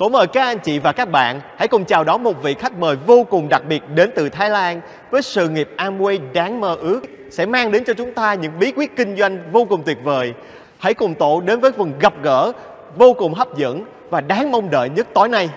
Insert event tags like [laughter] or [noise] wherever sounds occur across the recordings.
tổ mời các anh chị và các bạn hãy cùng chào đón một vị khách mời vô cùng đặc biệt đến từ Thái Lan với sự nghiệp Amway đáng mơ ước, sẽ mang đến cho chúng ta những bí quyết kinh doanh vô cùng tuyệt vời. Hãy cùng tổ đến với phần gặp gỡ vô cùng hấp dẫn và đáng mong đợi nhất tối nay.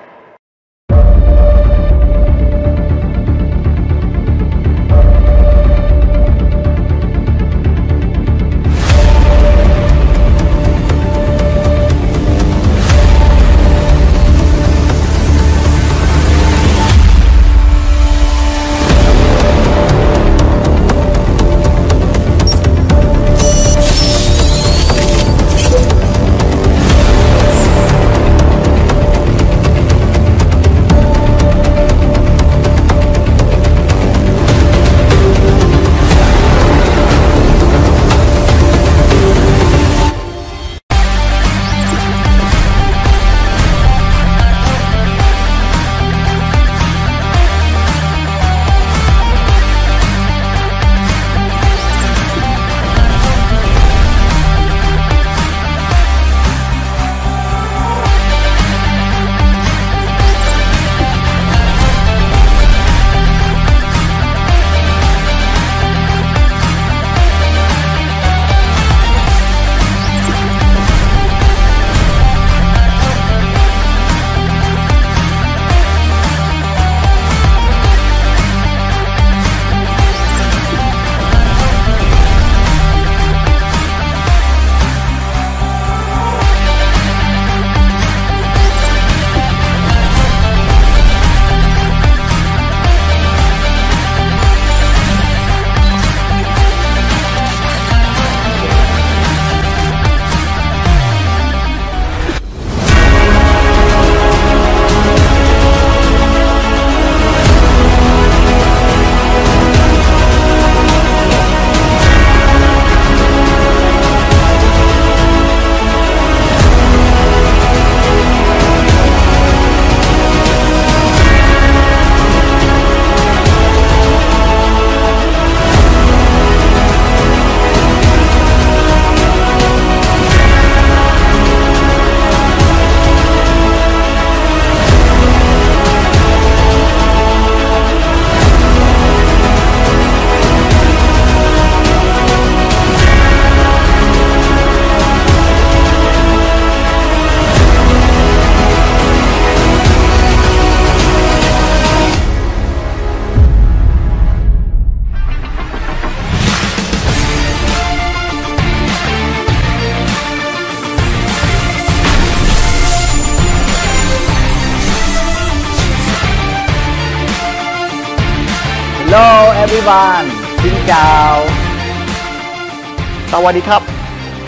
Sawadee.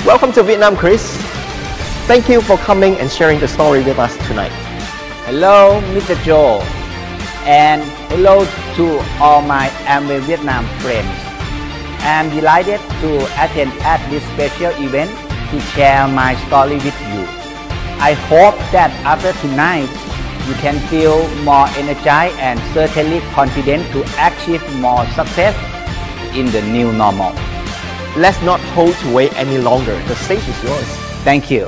Welcome to Vietnam, Chris. Thank you for coming and sharing the story with us tonight. Hello Mr. Joe. And hello to all my Amway Vietnam friends. I'm delighted to attend at this special event to share my story with you. I hope that after tonight you can feel more energized and certainly confident to achieve more success in the new normal. Let's not hold to wait any longer. The stage is yours. Thank you.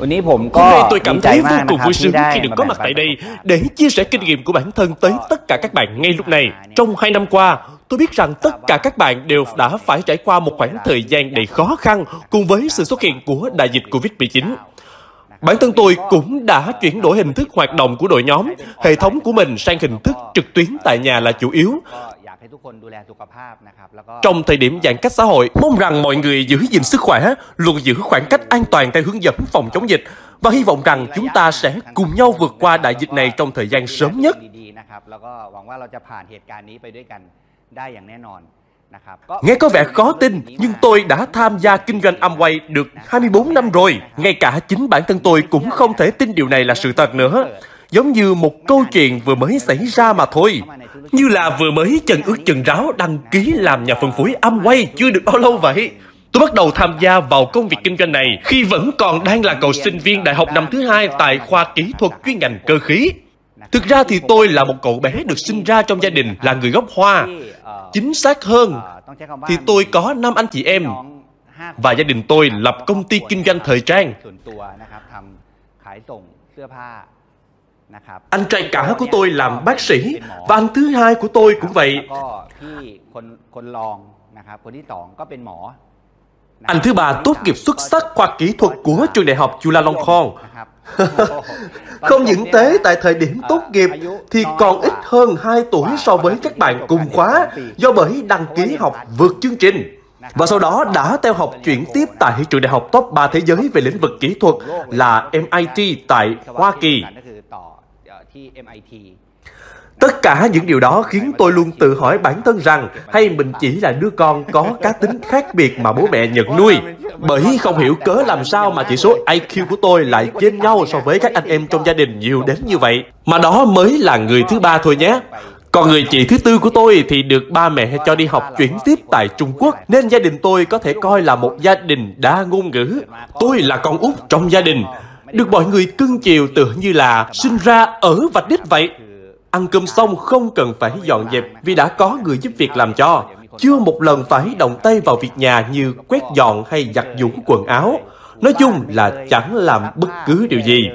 วันนี้ผม Hôm ก็ nay tôi cảm ดีใจ thấy มา vô กนะ cùng ครับ vui ที่ sướng ได้ khi được มา có แบ่ง mặt ปัน tại đây để chia sẻ kinh nghiệm của bản thân tới tất cả các bạn ngay lúc này. Trong hai năm qua, tôi biết rằng tất cả các bạn đều đã phải trải qua một khoảng thời gian đầy khó khăn cùng với sự xuất hiện của đại dịch Covid-19. Bản thân tôi cũng đã chuyển đổi hình thức hoạt động của đội nhóm, hệ thống của mình sang hình thức trực tuyến tại nhà là chủ yếu. Trong thời điểm giãn cách xã hội, mong rằng mọi người giữ gìn sức khỏe, luôn giữ khoảng cách an toàn theo hướng dẫn phòng chống dịch và hy vọng rằng chúng ta sẽ cùng nhau vượt qua đại dịch này trong thời gian sớm nhất. Nghe có vẻ khó tin, nhưng tôi đã tham gia kinh doanh Amway được 24 năm rồi. Ngay cả chính bản thân tôi cũng không thể tin điều này là sự thật nữa. Giống như một câu chuyện vừa mới xảy ra mà thôi. Như là vừa mới chân ướt chân ráo đăng ký làm nhà phân phối Amway chưa được bao lâu vậy. Tôi bắt đầu tham gia vào công việc kinh doanh này khi vẫn còn đang là cậu sinh viên đại học năm thứ hai tại khoa kỹ thuật chuyên ngành cơ khí. Thực ra thì tôi là một cậu bé được sinh ra trong gia đình là người gốc Hoa. Chính xác hơn, thì tôi có 5 anh chị em. và gia đình tôi lập công ty kinh doanh thời trang. Anh trai cả của tôi làm bác sĩ và anh thứ hai của tôi cũng vậy. Anh thứ ba tốt nghiệp xuất sắc khoa kỹ thuật của trường đại học Chulalongkorn. Không những thế, tại thời điểm tốt nghiệp thì còn ít hơn 2 tuổi so với các bạn cùng khóa do bởi đăng ký học vượt chương trình. Và sau đó đã theo học chuyển tiếp tại trường đại học top 3 thế giới về lĩnh vực kỹ thuật là MIT tại Hoa Kỳ. ที่ MIT. Tất cả những điều đó khiến tôi luôn tự hỏi bản thân rằng hay mình chỉ là đứa con có cá tính khác biệt mà bố mẹ nhận nuôi. Bởi không hiểu cớ làm sao mà chỉ số IQ của tôi lại trên nhau so với các anh em trong gia đình nhiều đến như vậy. Mà đó mới là người thứ ba thôi nhé. Còn người chị thứ tư của tôi thì được ba mẹ cho đi học chuyển tiếp tại Trung Quốc, nên gia đình tôi có thể coi là một gia đình đa ngôn ngữ. Tôi là con út trong gia đình, được mọi người cưng chiều tựa như là sinh ra ở vạch đích vậy. Ăn cơm xong không cần phải dọn dẹp vì đã có người giúp việc làm cho. Chưa một lần phải động tay vào việc nhà như quét dọn hay giặt giũ quần áo. Nói chung là chẳng làm bất cứ điều gì.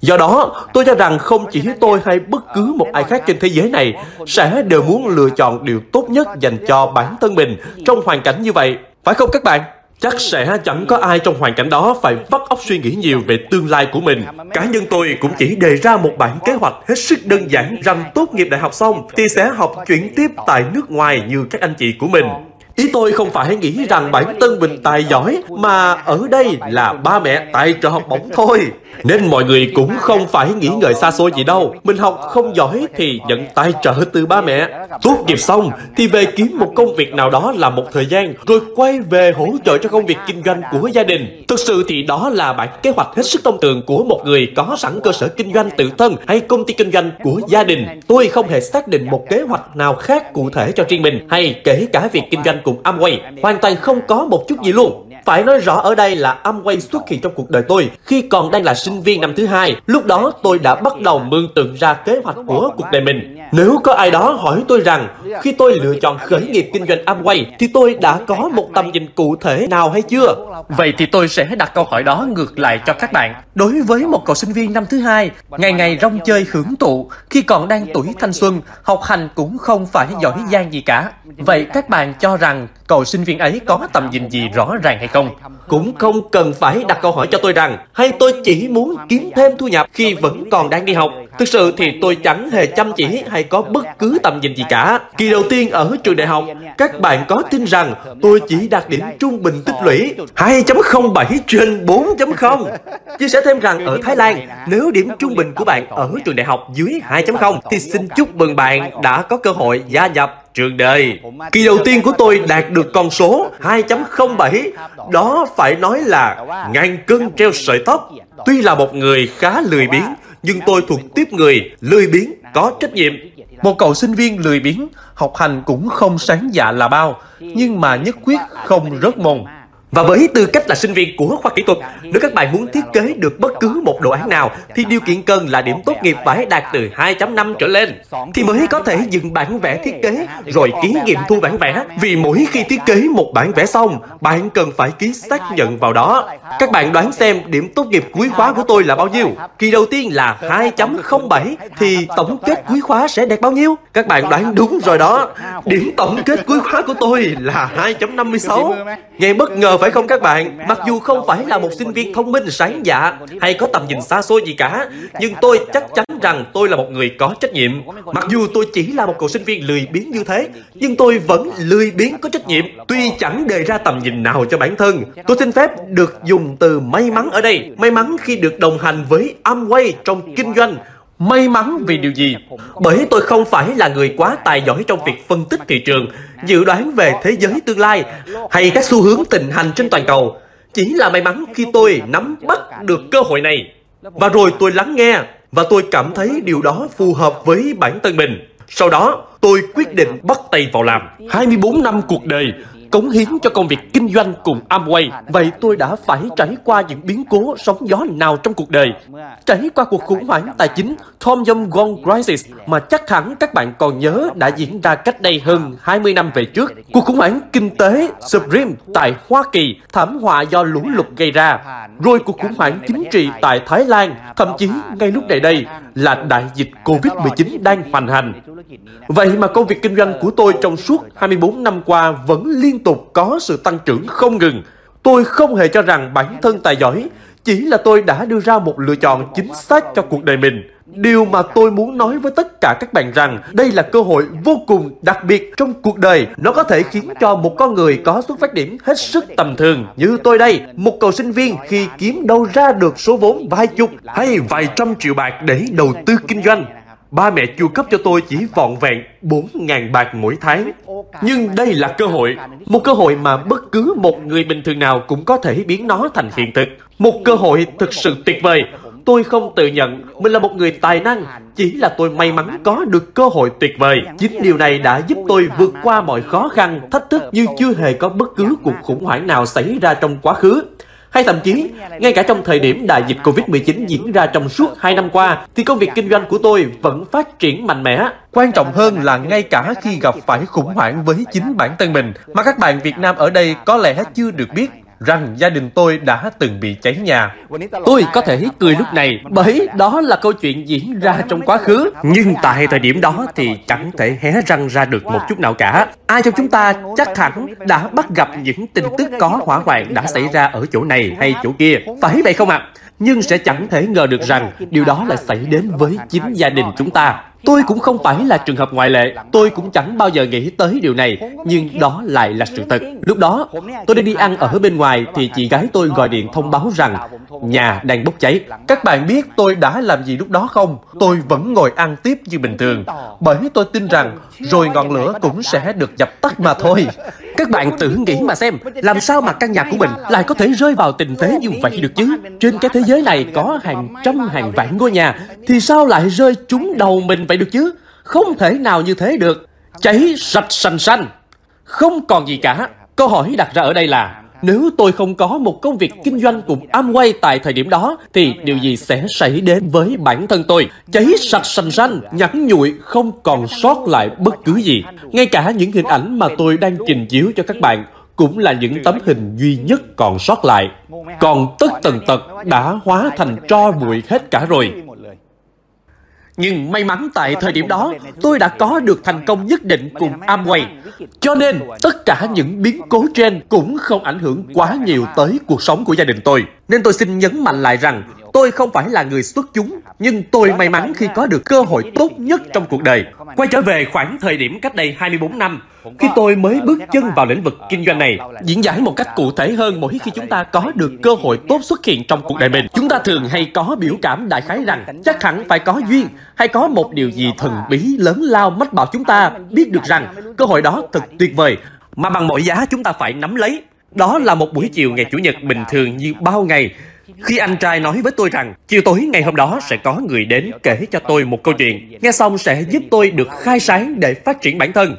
Do đó, tôi cho rằng không chỉ tôi hay bất cứ một ai khác trên thế giới này sẽ đều muốn lựa chọn điều tốt nhất dành cho bản thân mình trong hoàn cảnh như vậy. Phải không các bạn? Chắc sẽ chẳng có ai trong hoàn cảnh đó phải vắt óc suy nghĩ nhiều về tương lai của mình. Cá nhân tôi cũng chỉ đề ra một bản kế hoạch hết sức đơn giản rằng tốt nghiệp đại học xong thì sẽ học chuyển tiếp tại nước ngoài như các anh chị của mình. Ý tôi không phải nghĩ rằng bản thân mình tài giỏi, mà ở đây là ba mẹ tài trợ học bổng thôi. Nên mọi người cũng không phải nghĩ ngợi xa xôi gì đâu. Mình học không giỏi thì nhận tài trợ từ ba mẹ. Tốt nghiệp xong thì về kiếm một công việc nào đó làm một thời gian, rồi quay về hỗ trợ cho công việc kinh doanh của gia đình. Thực sự thì đó là bản kế hoạch hết sức thông thường của một người có sẵn cơ sở kinh doanh tự thân hay công ty kinh doanh của gia đình. Tôi không hề xác định một kế hoạch nào khác cụ thể cho riêng mình, hay kể cả việc kinh doanh cùng Amway. Hoàn toàn không có một chút gì luôn. Phải nói rõ ở đây là Amway xuất hiện trong cuộc đời tôi khi còn đang là sinh viên năm thứ hai. Lúc đó tôi đã bắt đầu mường tượng ra kế hoạch của cuộc đời mình. Nếu có ai đó hỏi tôi rằng khi tôi lựa chọn khởi nghiệp kinh doanh Amway thì tôi đã có một tầm nhìn cụ thể nào hay chưa? Vậy thì tôi sẽ đặt câu hỏi đó ngược lại cho các bạn. Đối với một cậu sinh viên năm thứ hai, ngày ngày rong chơi hưởng thụ khi còn đang tuổi thanh xuân, học hành cũng không phải giỏi giang gì cả. Vậy các bạn cho rằng cậu sinh viên ấy có tầm nhìn gì rõ ràng hay không? Cũng không cần phải đặt câu hỏi cho tôi rằng hay tôi chỉ muốn kiếm thêm thu nhập khi vẫn còn đang đi học. Thực sự thì tôi chẳng hề chăm chỉ hay có bất cứ tầm nhìn gì cả. Kỳ đầu tiên ở trường đại học, các bạn có tin rằng tôi chỉ đạt điểm trung bình tích lũy 2.07 trên 4.0. Chia sẻ thêm rằng ở Thái Lan, nếu điểm trung bình của bạn ở trường đại học dưới 2.0 thì xin chúc mừng bạn đã có cơ hội gia nhập trường đời. Kỳ đầu tiên của tôi đạt được con số 2.07. Đó phải nói là ngàn cân treo sợi tóc. Tuy là một người khá lười biếng, nhưng tôi thuộc tiếp người lười biếng có trách nhiệm. Một cậu sinh viên lười biếng, học hành cũng không sáng dạ là bao, nhưng mà nhất quyết không rớt môn. Và với tư cách là sinh viên của khoa kỹ thuật, nếu các bạn muốn thiết kế được bất cứ một đồ án nào thì điều kiện cần là điểm tốt nghiệp phải đạt từ 2.5 trở lên thì mới có thể dừng bản vẽ thiết kế rồi ký nghiệm thu bản vẽ. Vì mỗi khi thiết kế một bản vẽ xong, bạn cần phải ký xác nhận vào đó. Các bạn đoán xem điểm tốt nghiệp cuối khóa của tôi là bao nhiêu? Kỳ đầu tiên là 2.07 thì tổng kết cuối khóa sẽ đạt bao nhiêu? Các bạn đoán đúng rồi đó. Điểm tổng kết cuối khóa của tôi là 2.56. Nghe bất ngờ phải phải không các bạn? Mặc dù không phải là một sinh viên thông minh sáng dạ hay có tầm nhìn xa xôi gì cả, nhưng tôi chắc chắn rằng tôi là một người có trách nhiệm. Mặc dù tôi chỉ là một cậu sinh viên lười biếng như thế, nhưng tôi vẫn lười biếng có trách nhiệm. Tuy chẳng đề ra tầm nhìn nào cho bản thân, tôi xin phép được dùng từ may mắn ở đây. May mắn khi được đồng hành với Amway trong kinh doanh. May mắn vì điều gì? Bởi tôi không phải là người quá tài giỏi trong việc phân tích thị trường, dự đoán về thế giới tương lai hay các xu hướng tình hành trên toàn cầu. Chỉ là may mắn khi tôi nắm bắt được cơ hội này. Và rồi tôi lắng nghe và tôi cảm thấy điều đó phù hợp với bản thân mình. Sau đó, tôi quyết định bắt tay vào làm. 24 năm cuộc đời, cống hiến cho công việc kinh doanh cùng Amway. Vậy tôi đã phải trải qua những biến cố sóng gió nào trong cuộc đời? Trải qua cuộc khủng hoảng tài chính Tom Yum Gong Crisis mà chắc hẳn các bạn còn nhớ đã diễn ra cách đây hơn 20 năm về trước. Cuộc khủng hoảng kinh tế subprime tại Hoa Kỳ, thảm họa do lũ lụt gây ra. Rồi cuộc khủng hoảng chính trị tại Thái Lan, thậm chí ngay lúc này đây là đại dịch Covid-19 đang hoành hành. Vậy mà công việc kinh doanh của tôi trong suốt 24 năm qua vẫn liên tục có sự tăng trưởng không ngừng. Tôi không hề cho rằng bản thân tài giỏi, chỉ là tôi đã đưa ra một lựa chọn chính xác cho cuộc đời mình. Điều mà tôi muốn nói với tất cả các bạn rằng đây là cơ hội vô cùng đặc biệt trong cuộc đời. Nó có thể khiến cho một con người có xuất phát điểm hết sức tầm thường như tôi đây, một cậu sinh viên khi kiếm đâu ra được số vốn vài chục hay vài trăm triệu bạc để đầu tư kinh doanh. Ba mẹ chu cấp cho tôi chỉ vọn vẹn 4.000 bạc mỗi tháng. Nhưng đây là cơ hội, một cơ hội mà bất cứ một người bình thường nào cũng có thể biến nó thành hiện thực. Một cơ hội thực sự tuyệt vời. Tôi không tự nhận mình là một người tài năng, chỉ là tôi may mắn có được cơ hội tuyệt vời. Chính điều này đã giúp tôi vượt qua mọi khó khăn, thách thức như chưa hề có bất cứ cuộc khủng hoảng nào xảy ra trong quá khứ. Hay thậm chí, ngay cả trong thời điểm đại dịch Covid-19 diễn ra trong suốt 2 năm qua, thì công việc kinh doanh của tôi vẫn phát triển mạnh mẽ. Quan trọng hơn là ngay cả khi gặp phải khủng hoảng với chính bản thân mình, mà các bạn Việt Nam ở đây có lẽ chưa được biết rằng gia đình tôi đã từng bị cháy nhà. Tôi có thể cười lúc này bởi đó là câu chuyện diễn ra trong quá khứ. Nhưng tại thời điểm đó thì chẳng thể hé răng ra được một chút nào cả. Ai trong chúng ta chắc hẳn đã bắt gặp những tin tức có hỏa hoạn đã xảy ra ở chỗ này hay chỗ kia. Phải vậy không ạ? À? Nhưng sẽ chẳng thể ngờ được rằng điều đó lại xảy đến với chính gia đình chúng ta. Tôi cũng không phải là trường hợp ngoại lệ, tôi cũng chẳng bao giờ nghĩ tới điều này, nhưng đó lại là sự thật. Lúc đó, tôi đang đi ăn ở bên ngoài thì chị gái tôi gọi điện thông báo rằng nhà đang bốc cháy. Các bạn biết tôi đã làm gì lúc đó không? Tôi vẫn ngồi ăn tiếp như bình thường, bởi tôi tin rằng rồi ngọn lửa cũng sẽ được dập tắt mà thôi. Các bạn tự nghĩ mà xem, làm sao mà căn nhà của mình lại có thể rơi vào tình thế như vậy được chứ? Trên cái thế giới này có hàng trăm hàng vạn ngôi nhà, thì sao lại rơi trúng đầu mình vậy được chứ? Không thể nào như thế được. Cháy sạch sành xanh. Không còn gì cả. Câu hỏi đặt ra ở đây là nếu tôi không có một công việc kinh doanh cùng Amway tại thời điểm đó, thì điều gì sẽ xảy đến với bản thân tôi? Cháy sạch sành xanh, nhẵn nhụi, không còn sót lại bất cứ gì. Ngay cả những hình ảnh mà tôi đang trình chiếu cho các bạn cũng là những tấm hình duy nhất còn sót lại. Còn tất tần tật đã hóa thành tro bụi hết cả rồi. Nhưng may mắn tại thời điểm đó, tôi đã có được thành công nhất định cùng Amway. Cho nên, tất cả những biến cố trên cũng không ảnh hưởng quá nhiều tới cuộc sống của gia đình tôi. Nên tôi xin nhấn mạnh lại rằng, tôi không phải là người xuất chúng, nhưng tôi may mắn khi có được cơ hội tốt nhất trong cuộc đời. Quay trở về khoảng thời điểm cách đây 24 năm, khi tôi mới bước chân vào lĩnh vực kinh doanh này, diễn giải một cách cụ thể hơn mỗi khi chúng ta có được cơ hội tốt xuất hiện trong cuộc đời mình, chúng ta thường hay có biểu cảm đại khái rằng chắc hẳn phải có duyên hay có một điều gì thần bí lớn lao mách bảo chúng ta biết được rằng cơ hội đó thật tuyệt vời mà bằng mọi giá chúng ta phải nắm lấy. Đó là một buổi chiều ngày Chủ nhật bình thường như bao ngày. Khi anh trai nói với tôi rằng chiều tối ngày hôm đó sẽ có người đến kể cho tôi một câu chuyện, nghe xong sẽ giúp tôi được khai sáng để phát triển bản thân.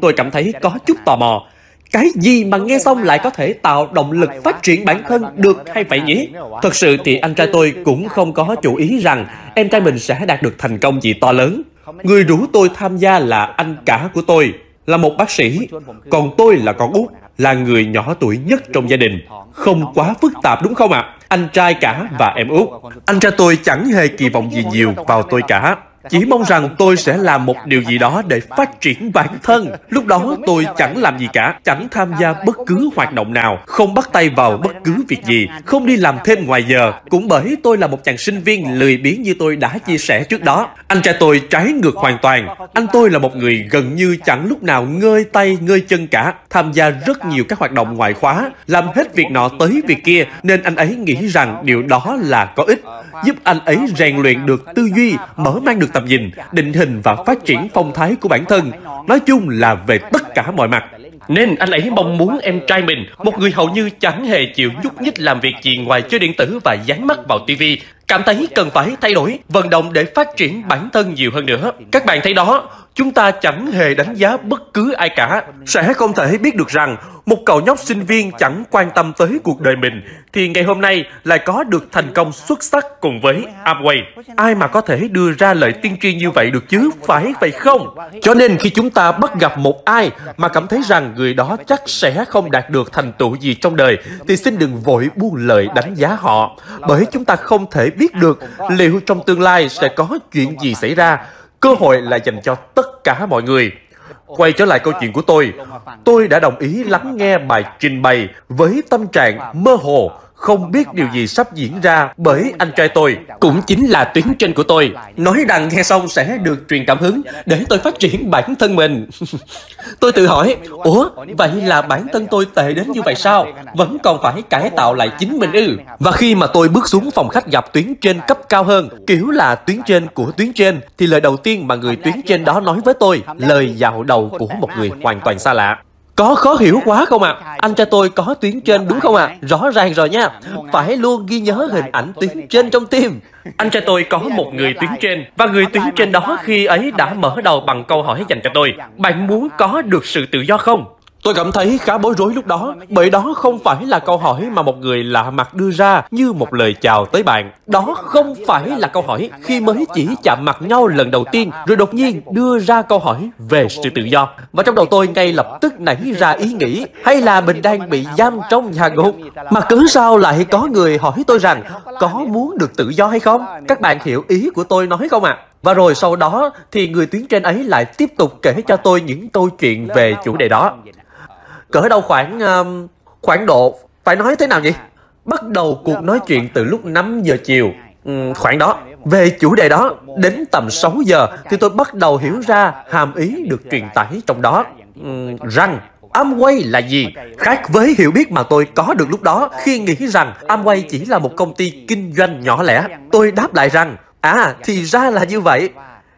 Tôi cảm thấy có chút tò mò. Cái gì mà nghe xong lại có thể tạo động lực phát triển bản thân được hay vậy nhỉ? Thật sự thì anh trai tôi cũng không có chủ ý rằng em trai mình sẽ đạt được thành công gì to lớn. Người rủ tôi tham gia là anh cả của tôi, là một bác sĩ, còn tôi là con út, là người nhỏ tuổi nhất trong gia đình. Không quá phức tạp đúng không ạ? À? Anh trai cả và em út. Anh trai tôi chẳng hề kỳ vọng gì nhiều vào tôi cả. Chỉ mong rằng tôi sẽ làm một điều gì đó để phát triển bản thân. Lúc đó tôi chẳng làm gì cả, chẳng tham gia bất cứ hoạt động nào, không bắt tay vào bất cứ việc gì, không đi làm thêm ngoài giờ. Cũng bởi tôi là một chàng sinh viên lười biếng như tôi đã chia sẻ trước đó. Anh trai tôi trái ngược hoàn toàn. Anh tôi là một người gần như chẳng lúc nào ngơi tay ngơi chân cả, tham gia rất nhiều các hoạt động ngoại khóa, làm hết việc nọ tới việc kia, nên anh ấy nghĩ rằng điều đó là có ích, giúp anh ấy rèn luyện được tư duy, mở mang được tầm nhìn, định hình và phát triển phong thái của bản thân, nói chung là về tất cả mọi mặt. Nên anh ấy mong muốn em trai mình, một người hầu như chẳng hề chịu nhúc nhích làm việc gì ngoài chơi điện tử và dán mắt vào TV, cảm thấy cần phải thay đổi, vận động để phát triển bản thân nhiều hơn nữa. Các bạn thấy đó, chúng ta chẳng hề đánh giá bất cứ ai cả. Sẽ không thể biết được rằng một cậu nhóc sinh viên chẳng quan tâm tới cuộc đời mình thì ngày hôm nay lại có được thành công xuất sắc cùng với Amway. Ai mà có thể đưa ra lời tiên tri như vậy được chứ, phải vậy không? Cho nên khi chúng ta bắt gặp một ai mà cảm thấy rằng người đó chắc sẽ không đạt được thành tựu gì trong đời thì xin đừng vội buông lời đánh giá họ bởi chúng ta không thể biết được liệu trong tương lai sẽ có chuyện gì xảy ra cơ hội là dành cho tất cả mọi người. Quay trở lại câu chuyện của tôi, tôi đã đồng ý lắng nghe bài trình bày với tâm trạng mơ hồ, không biết điều gì sắp diễn ra bởi anh trai tôi, cũng chính là tuyến trên của tôi. Nói rằng nghe xong sẽ được truyền cảm hứng để tôi phát triển bản thân mình. [laughs] tôi tự hỏi, ủa, vậy là bản thân tôi tệ đến như vậy sao? Vẫn còn phải cải tạo lại chính mình ư? Và khi mà tôi bước xuống phòng khách gặp tuyến trên cấp cao hơn, kiểu là tuyến trên của tuyến trên, thì lời đầu tiên mà người tuyến trên đó nói với tôi, lời dạo đầu của một người hoàn toàn xa lạ. Có khó hiểu quá không ạ? À? Anh cho tôi có tuyến trên đúng không ạ? À? Rõ ràng rồi nha. Phải luôn ghi nhớ hình ảnh tuyến trên trong tim. Anh cho tôi có một người tuyến trên và người tuyến trên đó khi ấy đã mở đầu bằng câu hỏi dành cho tôi. Bạn muốn có được sự tự do không? Tôi cảm thấy khá bối rối lúc đó, bởi đó không phải là câu hỏi mà một người lạ mặt đưa ra như một lời chào tới bạn. Đó không phải là câu hỏi khi mới chỉ chạm mặt nhau lần đầu tiên, rồi đột nhiên đưa ra câu hỏi về sự tự do. Và trong đầu tôi ngay lập tức nảy ra ý nghĩ, hay là mình đang bị giam trong nhà ngục? Mà cứ sao lại có người hỏi tôi rằng, có muốn được tự do hay không? Các bạn hiểu ý của tôi nói không ạ? À? Và rồi sau đó thì người tuyến trên ấy lại tiếp tục kể cho tôi những câu chuyện về chủ đề đó cỡ đâu khoảng um, khoảng độ phải nói thế nào nhỉ bắt đầu cuộc nói chuyện từ lúc 5 giờ chiều um, khoảng đó về chủ đề đó đến tầm 6 giờ thì tôi bắt đầu hiểu ra hàm ý được truyền tải trong đó um, rằng Amway là gì? Khác với hiểu biết mà tôi có được lúc đó khi nghĩ rằng Amway chỉ là một công ty kinh doanh nhỏ lẻ. Tôi đáp lại rằng, à thì ra là như vậy.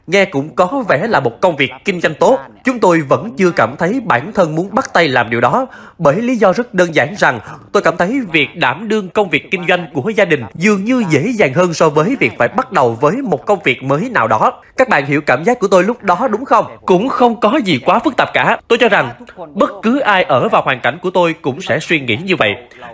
Nghe cũng có vẻ là một công việc kinh doanh tốt. Chúng tôi vẫn chưa cảm thấy bản thân muốn bắt tay làm điều đó bởi lý do rất đơn giản rằng, tôi cảm thấy việc đảm đương công việc kinh doanh của gia đình dường như dễ dàng hơn so với việc phải bắt đầu với một công việc mới nào đó. Các bạn hiểu cảm giác của tôi lúc đó đúng không? Cũng không có gì quá phức tạp cả. Tôi cho rằng, bất cứ ai ở vào hoàn cảnh của tôi cũng sẽ suy nghĩ như vậy.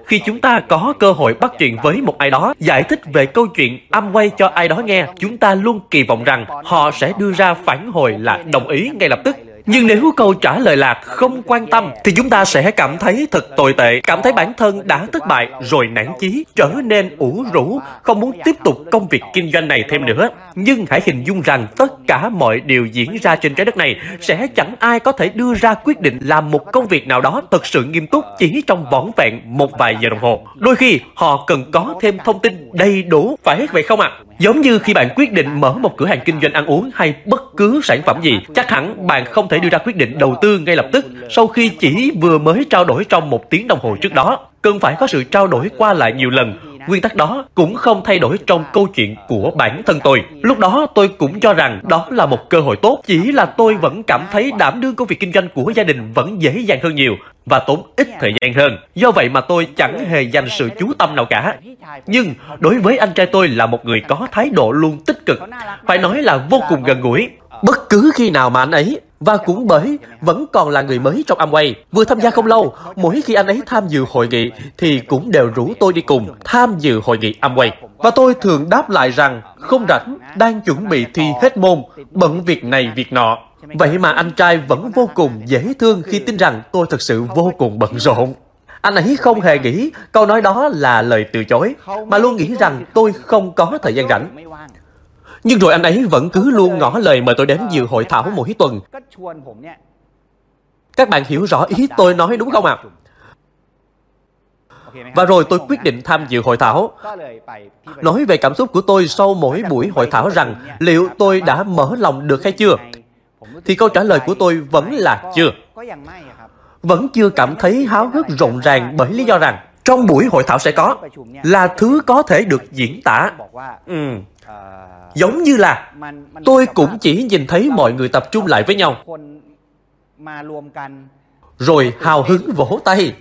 Khi chúng ta có cơ hội bắt chuyện với một ai đó, giải thích về câu chuyện âm quay cho ai đó nghe, chúng ta luôn kỳ vọng rằng họ sẽ đưa ra phản hồi là đồng ý ngay lập tức nhưng nếu câu trả lời là không quan tâm thì chúng ta sẽ cảm thấy thật tồi tệ, cảm thấy bản thân đã thất bại rồi nản chí, trở nên ủ rũ, không muốn tiếp tục công việc kinh doanh này thêm nữa. Nhưng hãy hình dung rằng tất cả mọi điều diễn ra trên trái đất này sẽ chẳng ai có thể đưa ra quyết định làm một công việc nào đó thật sự nghiêm túc chỉ trong vỏn vẹn một vài giờ đồng hồ. Đôi khi họ cần có thêm thông tin đầy đủ, phải vậy không ạ? À? Giống như khi bạn quyết định mở một cửa hàng kinh doanh ăn uống hay bất cứ sản phẩm gì, chắc hẳn bạn không thể thể đưa ra quyết định đầu tư ngay lập tức sau khi chỉ vừa mới trao đổi trong một tiếng đồng hồ trước đó. Cần phải có sự trao đổi qua lại nhiều lần. Nguyên tắc đó cũng không thay đổi trong câu chuyện của bản thân tôi. Lúc đó tôi cũng cho rằng đó là một cơ hội tốt, chỉ là tôi vẫn cảm thấy đảm đương công việc kinh doanh của gia đình vẫn dễ dàng hơn nhiều và tốn ít thời gian hơn. Do vậy mà tôi chẳng hề dành sự chú tâm nào cả. Nhưng đối với anh trai tôi là một người có thái độ luôn tích cực, phải nói là vô cùng gần gũi. Bất cứ khi nào mà anh ấy và cũng bởi vẫn còn là người mới trong Amway, vừa tham gia không lâu, mỗi khi anh ấy tham dự hội nghị thì cũng đều rủ tôi đi cùng tham dự hội nghị Amway. Và tôi thường đáp lại rằng không rảnh, đang chuẩn bị thi hết môn, bận việc này việc nọ. Vậy mà anh trai vẫn vô cùng dễ thương khi tin rằng tôi thật sự vô cùng bận rộn. Anh ấy không hề nghĩ câu nói đó là lời từ chối, mà luôn nghĩ rằng tôi không có thời gian rảnh. Nhưng rồi anh ấy vẫn cứ luôn ngỏ lời mời tôi đến dự hội thảo mỗi tuần. Các bạn hiểu rõ ý tôi nói đúng không ạ? À? Và rồi tôi quyết định tham dự hội thảo. Nói về cảm xúc của tôi sau mỗi buổi hội thảo rằng liệu tôi đã mở lòng được hay chưa? Thì câu trả lời của tôi vẫn là chưa. Vẫn chưa cảm thấy háo hức rộn ràng bởi lý do rằng trong buổi hội thảo sẽ có là thứ có thể được diễn tả. Ừ, Giống như là tôi cũng chỉ nhìn thấy mọi người tập trung lại với nhau. Rồi hào hứng vỗ tay.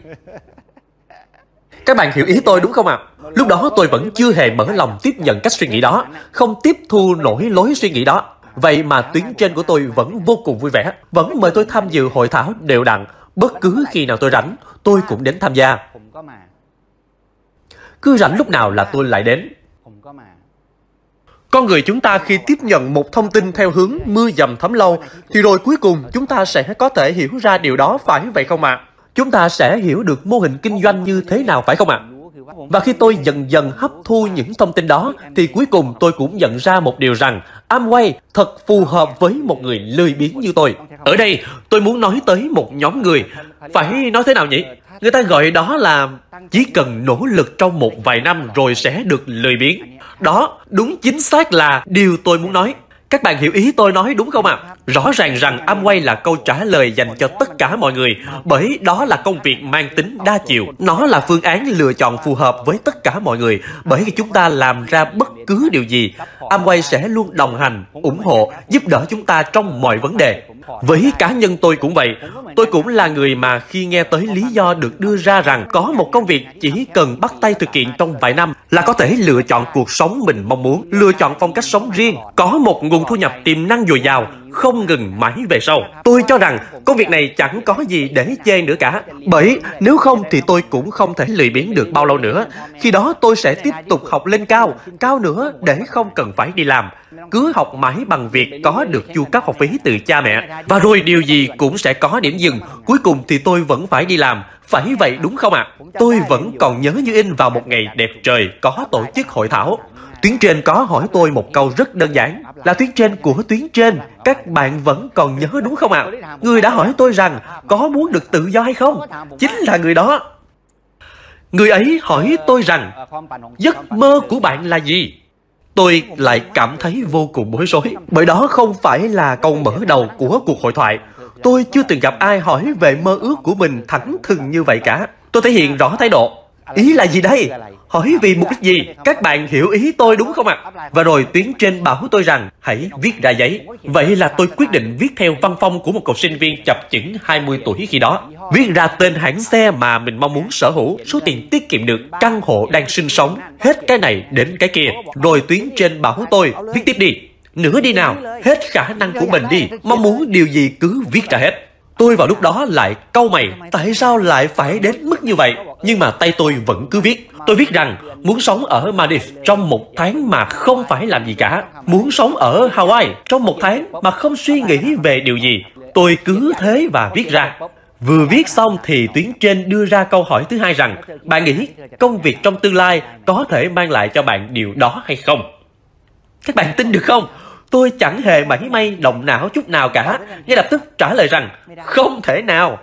Các bạn hiểu ý tôi đúng không ạ? À? Lúc đó tôi vẫn chưa hề mở lòng tiếp nhận cách suy nghĩ đó, không tiếp thu nổi lối suy nghĩ đó. Vậy mà tuyến trên của tôi vẫn vô cùng vui vẻ, vẫn mời tôi tham dự hội thảo đều đặn. Bất cứ khi nào tôi rảnh, tôi cũng đến tham gia. Cứ rảnh lúc nào là tôi lại đến. Con người chúng ta khi tiếp nhận một thông tin theo hướng mưa dầm thấm lâu, thì rồi cuối cùng chúng ta sẽ có thể hiểu ra điều đó phải vậy không ạ? À? Chúng ta sẽ hiểu được mô hình kinh doanh như thế nào phải không ạ? À? Và khi tôi dần dần hấp thu những thông tin đó, thì cuối cùng tôi cũng nhận ra một điều rằng Amway thật phù hợp với một người lười biếng như tôi. Ở đây, tôi muốn nói tới một nhóm người. Phải nói thế nào nhỉ? Người ta gọi đó là chỉ cần nỗ lực trong một vài năm rồi sẽ được lười biếng. Đó, đúng chính xác là điều tôi muốn nói. Các bạn hiểu ý tôi nói đúng không ạ? À? Rõ ràng rằng Amway là câu trả lời dành cho tất cả mọi người, bởi đó là công việc mang tính đa chiều. Nó là phương án lựa chọn phù hợp với tất cả mọi người, bởi khi chúng ta làm ra bất cứ điều gì, Amway sẽ luôn đồng hành, ủng hộ, giúp đỡ chúng ta trong mọi vấn đề. Với cá nhân tôi cũng vậy, tôi cũng là người mà khi nghe tới lý do được đưa ra rằng có một công việc chỉ cần bắt tay thực hiện trong vài năm là có thể lựa chọn cuộc sống mình mong muốn, lựa chọn phong cách sống riêng, có một nguồn thu nhập tiềm năng dồi dào, không ngừng mãi về sau. Tôi cho rằng công việc này chẳng có gì để chê nữa cả. Bởi nếu không thì tôi cũng không thể lười biếng được bao lâu nữa. Khi đó tôi sẽ tiếp tục học lên cao, cao nữa để không cần phải đi làm. Cứ học mãi bằng việc có được chu cấp học phí từ cha mẹ. Và rồi điều gì cũng sẽ có điểm dừng. Cuối cùng thì tôi vẫn phải đi làm. Phải vậy đúng không ạ? À? Tôi vẫn còn nhớ như in vào một ngày đẹp trời có tổ chức hội thảo. Tuyến trên có hỏi tôi một câu rất đơn giản là tuyến trên của tuyến trên. Các bạn vẫn còn nhớ đúng không ạ? À? Người đã hỏi tôi rằng có muốn được tự do hay không? Chính là người đó. Người ấy hỏi tôi rằng, giấc mơ của bạn là gì? Tôi lại cảm thấy vô cùng bối rối, bởi đó không phải là câu mở đầu của cuộc hội thoại. Tôi chưa từng gặp ai hỏi về mơ ước của mình thẳng thừng như vậy cả. Tôi thể hiện rõ thái độ. Ý là gì đây? Hỏi vì mục đích gì? Các bạn hiểu ý tôi đúng không ạ? À? Và rồi tuyến trên bảo tôi rằng hãy viết ra giấy. Vậy là tôi quyết định viết theo văn phong của một cậu sinh viên chập chững 20 tuổi khi đó. Viết ra tên hãng xe mà mình mong muốn sở hữu, số tiền tiết kiệm được, căn hộ đang sinh sống, hết cái này đến cái kia. Rồi tuyến trên bảo tôi viết tiếp đi. Nữa đi nào, hết khả năng của mình đi, mong muốn điều gì cứ viết ra hết. Tôi vào lúc đó lại câu mày, tại sao lại phải đến mức như vậy? Nhưng mà tay tôi vẫn cứ viết. Tôi viết rằng muốn sống ở Maldives trong một tháng mà không phải làm gì cả. Muốn sống ở Hawaii trong một tháng mà không suy nghĩ về điều gì. Tôi cứ thế và viết ra. Vừa viết xong thì tuyến trên đưa ra câu hỏi thứ hai rằng Bạn nghĩ công việc trong tương lai có thể mang lại cho bạn điều đó hay không? Các bạn tin được không? Tôi chẳng hề mảy may động não chút nào cả, ngay lập tức trả lời rằng không thể nào.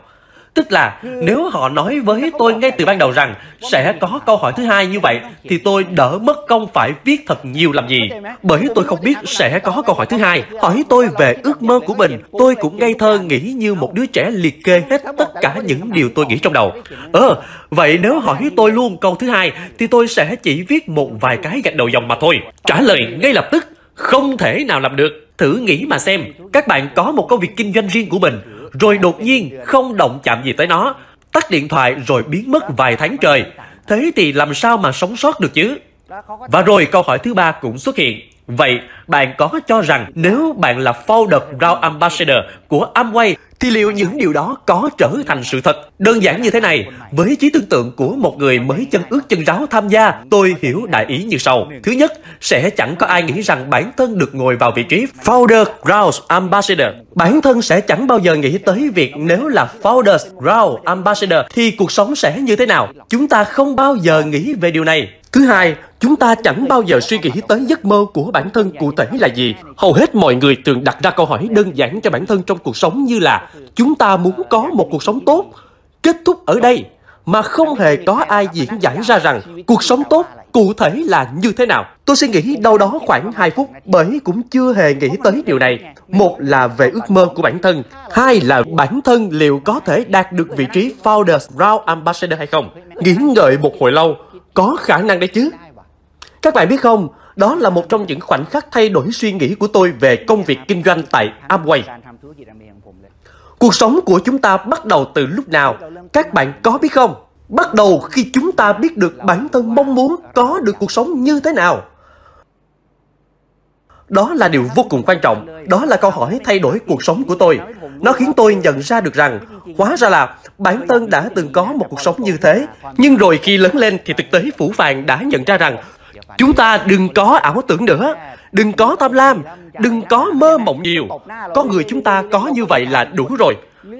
Tức là nếu họ nói với tôi ngay từ ban đầu rằng sẽ có câu hỏi thứ hai như vậy thì tôi đỡ mất công phải viết thật nhiều làm gì. Bởi tôi không biết sẽ có câu hỏi thứ hai. Hỏi tôi về ước mơ của mình, tôi cũng ngây thơ nghĩ như một đứa trẻ liệt kê hết tất cả những điều tôi nghĩ trong đầu. Ờ, vậy nếu hỏi tôi luôn câu thứ hai thì tôi sẽ chỉ viết một vài cái gạch đầu dòng mà thôi. Trả lời ngay lập tức không thể nào làm được. Thử nghĩ mà xem, các bạn có một công việc kinh doanh riêng của mình, rồi đột nhiên không động chạm gì tới nó, tắt điện thoại rồi biến mất vài tháng trời. Thế thì làm sao mà sống sót được chứ? Và rồi câu hỏi thứ ba cũng xuất hiện. Vậy, bạn có cho rằng nếu bạn là founder Ground Ambassador của Amway thì liệu những điều đó có trở thành sự thật? Đơn giản như thế này, với trí tưởng tượng của một người mới chân ướt chân ráo tham gia, tôi hiểu đại ý như sau. Thứ nhất, sẽ chẳng có ai nghĩ rằng bản thân được ngồi vào vị trí Founder Grouse Ambassador. Bản thân sẽ chẳng bao giờ nghĩ tới việc nếu là Founders Ground Ambassador thì cuộc sống sẽ như thế nào. Chúng ta không bao giờ nghĩ về điều này. Thứ hai, chúng ta chẳng bao giờ suy nghĩ tới giấc mơ của bản thân cụ thể là gì. Hầu hết mọi người thường đặt ra câu hỏi đơn giản cho bản thân trong cuộc sống như là chúng ta muốn có một cuộc sống tốt, kết thúc ở đây mà không hề có ai diễn giải ra rằng cuộc sống tốt cụ thể là như thế nào. Tôi suy nghĩ đâu đó khoảng 2 phút bởi cũng chưa hề nghĩ tới điều này. Một là về ước mơ của bản thân, hai là bản thân liệu có thể đạt được vị trí Founders Round Ambassador hay không. Nghĩ ngợi một hồi lâu, có khả năng đấy chứ. Các bạn biết không, đó là một trong những khoảnh khắc thay đổi suy nghĩ của tôi về công việc kinh doanh tại Amway. Cuộc sống của chúng ta bắt đầu từ lúc nào? Các bạn có biết không? Bắt đầu khi chúng ta biết được bản thân mong muốn có được cuộc sống như thế nào. Đó là điều vô cùng quan trọng. Đó là câu hỏi thay đổi cuộc sống của tôi. Nó khiến tôi nhận ra được rằng, hóa ra là bản thân đã từng có một cuộc sống như thế. Nhưng rồi khi lớn lên thì thực tế phủ phàng đã nhận ra rằng, chúng ta đừng có ảo tưởng nữa, đừng có tham lam, đừng có mơ mộng nhiều. Con người chúng ta có như vậy là đủ rồi.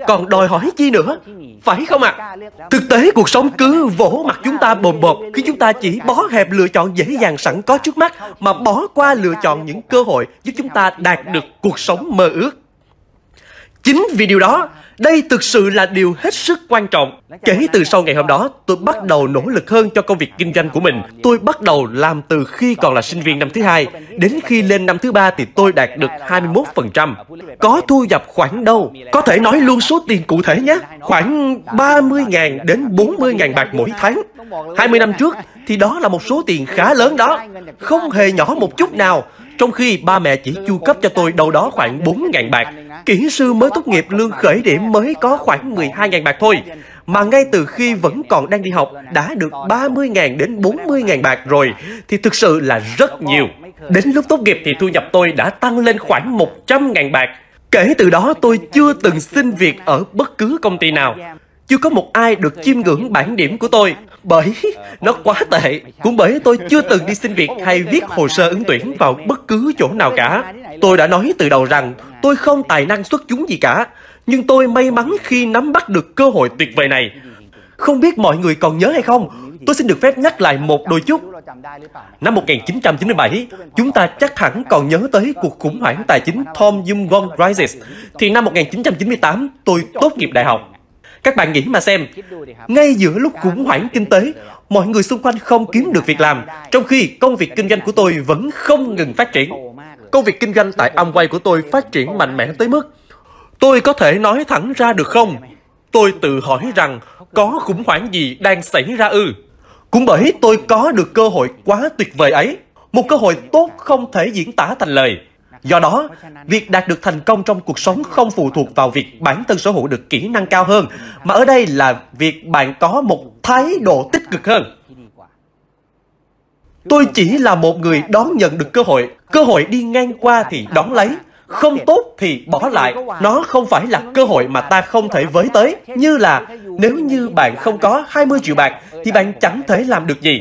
Còn đòi hỏi chi nữa? Phải không ạ? À? Thực tế cuộc sống cứ vỗ mặt chúng ta bồm bột khi chúng ta chỉ bó hẹp lựa chọn dễ dàng sẵn có trước mắt mà bỏ qua lựa chọn những cơ hội giúp chúng ta đạt được cuộc sống mơ ước. Chính vì điều đó, đây thực sự là điều hết sức quan trọng. Kể từ sau ngày hôm đó, tôi bắt đầu nỗ lực hơn cho công việc kinh doanh của mình. Tôi bắt đầu làm từ khi còn là sinh viên năm thứ hai. Đến khi lên năm thứ ba thì tôi đạt được 21%. Có thu nhập khoảng đâu? Có thể nói luôn số tiền cụ thể nhé. Khoảng 30.000 đến 40.000 bạc mỗi tháng. 20 năm trước thì đó là một số tiền khá lớn đó. Không hề nhỏ một chút nào. Trong khi ba mẹ chỉ chu cấp cho tôi đâu đó khoảng 4.000 bạc. Kỹ sư mới tốt nghiệp lương khởi điểm mới có khoảng 12.000 bạc thôi. Mà ngay từ khi vẫn còn đang đi học, đã được 30.000 đến 40.000 bạc rồi thì thực sự là rất nhiều. Đến lúc tốt nghiệp thì thu nhập tôi đã tăng lên khoảng 100.000 bạc. Kể từ đó tôi chưa từng xin việc ở bất cứ công ty nào. Chưa có một ai được chiêm ngưỡng bản điểm của tôi bởi nó quá tệ. Cũng bởi tôi chưa từng đi xin việc hay viết hồ sơ ứng tuyển vào bất cứ chỗ nào cả. Tôi đã nói từ đầu rằng tôi không tài năng xuất chúng gì cả. Nhưng tôi may mắn khi nắm bắt được cơ hội tuyệt vời này. Không biết mọi người còn nhớ hay không? Tôi xin được phép nhắc lại một đôi chút. Năm 1997, chúng ta chắc hẳn còn nhớ tới cuộc khủng hoảng tài chính Tom Yum Gon Crisis. Thì năm 1998, tôi tốt nghiệp đại học. Các bạn nghĩ mà xem, ngay giữa lúc khủng hoảng kinh tế, mọi người xung quanh không kiếm được việc làm, trong khi công việc kinh doanh của tôi vẫn không ngừng phát triển. Công việc kinh doanh tại Amway của tôi phát triển mạnh mẽ tới mức tôi có thể nói thẳng ra được không? Tôi tự hỏi rằng có khủng hoảng gì đang xảy ra ư? Cũng bởi tôi có được cơ hội quá tuyệt vời ấy, một cơ hội tốt không thể diễn tả thành lời. Do đó, việc đạt được thành công trong cuộc sống không phụ thuộc vào việc bản thân sở hữu được kỹ năng cao hơn, mà ở đây là việc bạn có một thái độ tích cực hơn. Tôi chỉ là một người đón nhận được cơ hội, cơ hội đi ngang qua thì đón lấy, không tốt thì bỏ lại. Nó không phải là cơ hội mà ta không thể với tới. Như là nếu như bạn không có 20 triệu bạc thì bạn chẳng thể làm được gì.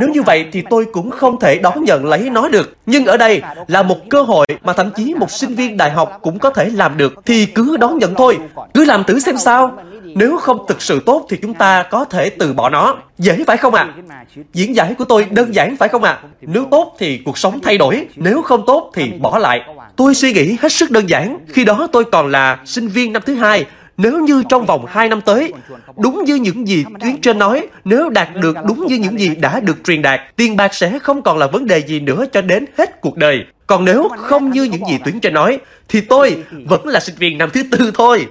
Nếu như vậy thì tôi cũng không thể đón nhận lấy nó được. Nhưng ở đây là một cơ hội mà thậm chí một sinh viên đại học cũng có thể làm được thì cứ đón nhận thôi. Cứ làm thử xem sao. Nếu không thực sự tốt thì chúng ta có thể từ bỏ nó. Dễ phải không ạ? À? Diễn giải của tôi đơn giản phải không ạ? À? Nếu tốt thì cuộc sống thay đổi, nếu không tốt thì bỏ lại. Tôi suy nghĩ hết sức đơn giản. Khi đó tôi còn là sinh viên năm thứ hai. Nếu như trong vòng 2 năm tới, đúng như những gì tuyến trên nói, nếu đạt được đúng như những gì đã được truyền đạt, tiền bạc sẽ không còn là vấn đề gì nữa cho đến hết cuộc đời. Còn nếu không như những gì tuyến trên nói, thì tôi vẫn là sinh viên năm thứ tư thôi.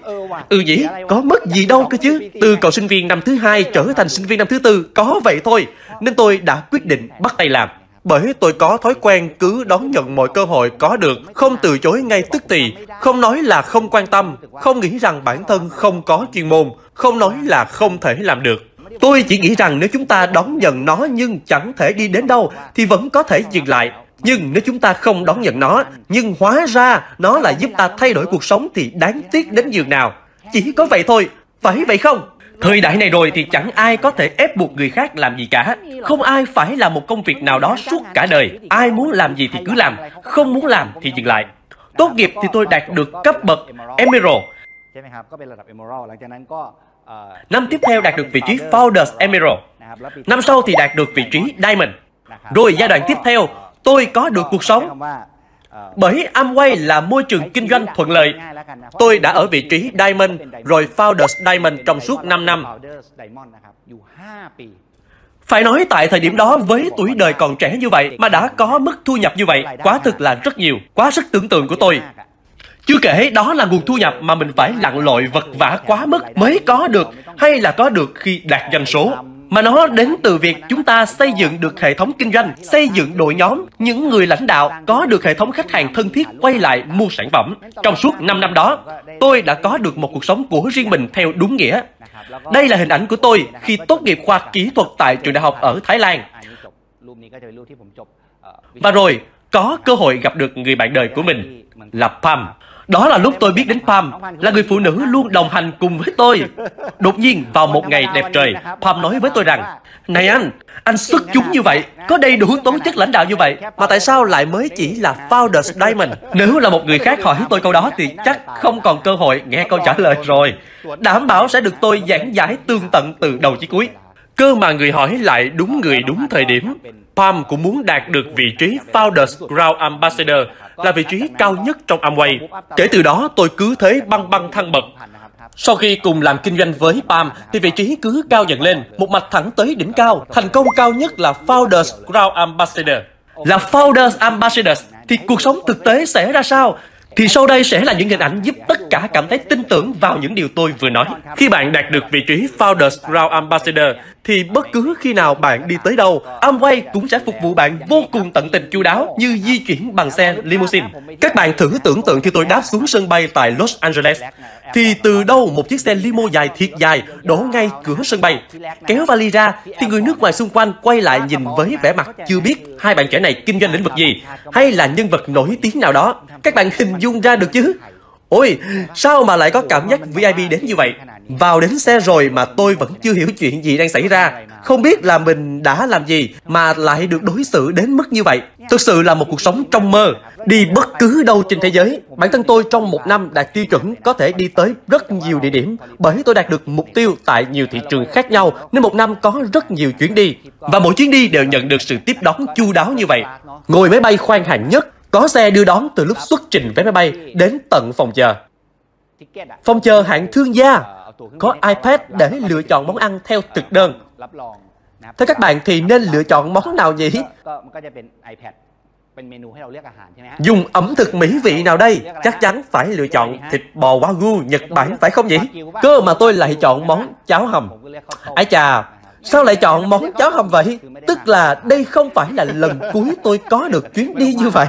Ừ nhỉ, có mất gì đâu cơ chứ. Từ cậu sinh viên năm thứ hai trở thành sinh viên năm thứ tư, có vậy thôi. Nên tôi đã quyết định bắt tay làm. Bởi tôi có thói quen cứ đón nhận mọi cơ hội có được, không từ chối ngay tức thì, không nói là không quan tâm, không nghĩ rằng bản thân không có chuyên môn, không nói là không thể làm được. Tôi chỉ nghĩ rằng nếu chúng ta đón nhận nó nhưng chẳng thể đi đến đâu thì vẫn có thể dừng lại. Nhưng nếu chúng ta không đón nhận nó, nhưng hóa ra nó lại giúp ta thay đổi cuộc sống thì đáng tiếc đến giường nào. Chỉ có vậy thôi, phải vậy không? Thời đại này rồi thì chẳng ai có thể ép buộc người khác làm gì cả. Không ai phải làm một công việc nào đó suốt cả đời. Ai muốn làm gì thì cứ làm, không muốn làm thì dừng lại. Tốt nghiệp thì tôi đạt được cấp bậc Emerald. Năm tiếp theo đạt được vị trí Founders Emerald. Năm sau thì đạt được vị trí Diamond. Rồi giai đoạn tiếp theo, tôi có được cuộc sống. Bởi Amway là môi trường kinh doanh thuận lợi. Tôi đã ở vị trí Diamond rồi Founders Diamond trong suốt 5 năm. Phải nói tại thời điểm đó với tuổi đời còn trẻ như vậy mà đã có mức thu nhập như vậy, quá thực là rất nhiều, quá sức tưởng tượng của tôi. Chưa kể đó là nguồn thu nhập mà mình phải lặn lội vật vả quá mức mới có được hay là có được khi đạt doanh số mà nó đến từ việc chúng ta xây dựng được hệ thống kinh doanh, xây dựng đội nhóm, những người lãnh đạo có được hệ thống khách hàng thân thiết quay lại mua sản phẩm. Trong suốt 5 năm đó, tôi đã có được một cuộc sống của riêng mình theo đúng nghĩa. Đây là hình ảnh của tôi khi tốt nghiệp khoa kỹ thuật tại trường đại học ở Thái Lan. Và rồi, có cơ hội gặp được người bạn đời của mình là Pam. Đó là lúc tôi biết đến Pam, là người phụ nữ luôn đồng hành cùng với tôi. Đột nhiên, vào một ngày đẹp trời, Pam nói với tôi rằng, Này anh, anh xuất chúng như vậy, có đầy đủ tố chất lãnh đạo như vậy, mà tại sao lại mới chỉ là Founders Diamond? Nếu là một người khác hỏi tôi câu đó thì chắc không còn cơ hội nghe câu trả lời rồi. Đảm bảo sẽ được tôi giảng giải tương tận từ đầu chí cuối. Cơ mà người hỏi lại đúng người đúng thời điểm. Palm cũng muốn đạt được vị trí Founders Ground Ambassador là vị trí cao nhất trong Amway. Kể từ đó tôi cứ thế băng băng thăng bậc. Sau khi cùng làm kinh doanh với Palm thì vị trí cứ cao dần lên, một mạch thẳng tới đỉnh cao. Thành công cao nhất là Founders Ground Ambassador. Là Founders Ambassadors thì cuộc sống thực tế sẽ ra sao? Thì sau đây sẽ là những hình ảnh giúp tất cả cảm thấy tin tưởng vào những điều tôi vừa nói. Khi bạn đạt được vị trí Founders Ground Ambassador, thì bất cứ khi nào bạn đi tới đâu, Amway cũng sẽ phục vụ bạn vô cùng tận tình chu đáo như di chuyển bằng xe limousine. Các bạn thử tưởng tượng khi tôi đáp xuống sân bay tại Los Angeles, thì từ đâu một chiếc xe limo dài thiệt dài đổ ngay cửa sân bay. Kéo vali ra, thì người nước ngoài xung quanh quay lại nhìn với vẻ mặt chưa biết hai bạn trẻ này kinh doanh lĩnh vực gì, hay là nhân vật nổi tiếng nào đó. Các bạn hình dung ra được chứ? Ôi, sao mà lại có cảm giác VIP đến như vậy? Vào đến xe rồi mà tôi vẫn chưa hiểu chuyện gì đang xảy ra. Không biết là mình đã làm gì mà lại được đối xử đến mức như vậy. Thực sự là một cuộc sống trong mơ. Đi bất cứ đâu trên thế giới. Bản thân tôi trong một năm đạt tiêu chuẩn có thể đi tới rất nhiều địa điểm bởi tôi đạt được mục tiêu tại nhiều thị trường khác nhau nên một năm có rất nhiều chuyến đi. Và mỗi chuyến đi đều nhận được sự tiếp đón chu đáo như vậy. Ngồi máy bay khoan hạng nhất có xe đưa đón từ lúc xuất trình vé máy bay đến tận phòng chờ. Phòng chờ hạng thương gia có iPad để lựa chọn món ăn theo thực đơn. Thế các bạn thì nên lựa chọn món nào nhỉ? Dùng ẩm thực mỹ vị nào đây? Chắc chắn phải lựa chọn thịt bò Wagyu Nhật Bản phải không nhỉ? Cơ mà tôi lại chọn món cháo hầm. Ái chà, sao lại chọn món cháo hầm vậy? Tức là đây không phải là lần cuối tôi có được chuyến đi như vậy.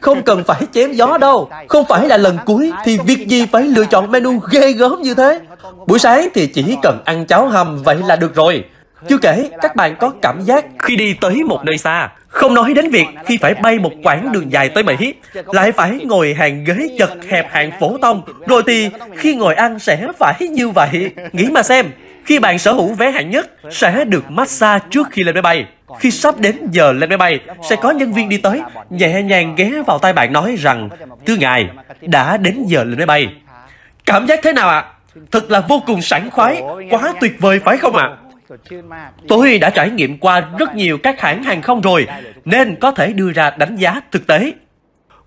Không cần phải chém gió đâu. Không phải là lần cuối thì việc gì phải lựa chọn menu ghê gớm như thế. Buổi sáng thì chỉ cần ăn cháo hầm vậy là được rồi. Chưa kể, các bạn có cảm giác khi đi tới một nơi xa, không nói đến việc khi phải bay một quãng đường dài tới Mỹ, lại phải ngồi hàng ghế chật hẹp hạng phổ thông, rồi thì khi ngồi ăn sẽ phải như vậy. Nghĩ mà xem, khi bạn sở hữu vé hạng nhất, sẽ được massage trước khi lên máy bay. Khi sắp đến giờ lên máy bay, sẽ có nhân viên đi tới, nhẹ nhàng ghé vào tay bạn nói rằng, Thưa ngài, đã đến giờ lên máy bay. Cảm giác thế nào ạ? À? Thật là vô cùng sảng khoái, quá tuyệt vời phải không ạ? À? Tôi đã trải nghiệm qua rất nhiều các hãng hàng không rồi, nên có thể đưa ra đánh giá thực tế.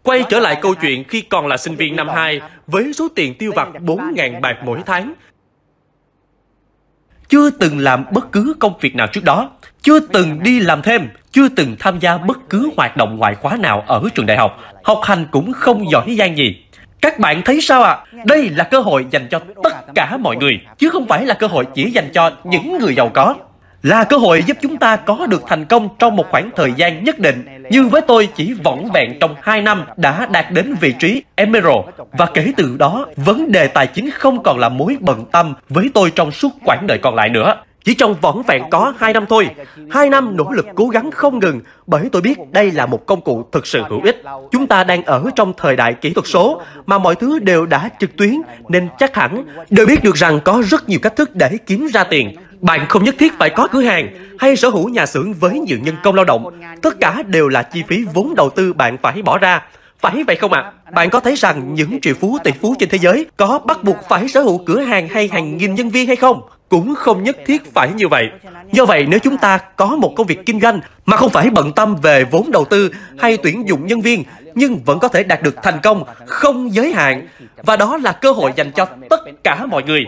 Quay trở lại câu chuyện khi còn là sinh viên năm 2 với số tiền tiêu vặt 4.000 bạc mỗi tháng. Chưa từng làm bất cứ công việc nào trước đó, chưa từng đi làm thêm, chưa từng tham gia bất cứ hoạt động ngoại khóa nào ở trường đại học, học hành cũng không giỏi giang gì. Các bạn thấy sao ạ? À? Đây là cơ hội dành cho tất cả mọi người, chứ không phải là cơ hội chỉ dành cho những người giàu có. Là cơ hội giúp chúng ta có được thành công trong một khoảng thời gian nhất định. Như với tôi chỉ vỏn vẹn trong 2 năm đã đạt đến vị trí Emerald. Và kể từ đó, vấn đề tài chính không còn là mối bận tâm với tôi trong suốt quãng đời còn lại nữa. Chỉ trong vỏn vẹn có 2 năm thôi, 2 năm nỗ lực cố gắng không ngừng bởi tôi biết đây là một công cụ thực sự hữu ích. Chúng ta đang ở trong thời đại kỹ thuật số mà mọi thứ đều đã trực tuyến nên chắc hẳn đều biết được rằng có rất nhiều cách thức để kiếm ra tiền. Bạn không nhất thiết phải có cửa hàng hay sở hữu nhà xưởng với nhiều nhân công lao động. Tất cả đều là chi phí vốn đầu tư bạn phải bỏ ra. Phải vậy không ạ? À? Bạn có thấy rằng những triệu phú tỷ phú trên thế giới có bắt buộc phải sở hữu cửa hàng hay hàng nghìn nhân viên hay không? Cũng không nhất thiết phải như vậy. Do vậy, nếu chúng ta có một công việc kinh doanh mà không phải bận tâm về vốn đầu tư hay tuyển dụng nhân viên, nhưng vẫn có thể đạt được thành công không giới hạn, và đó là cơ hội dành cho tất cả mọi người.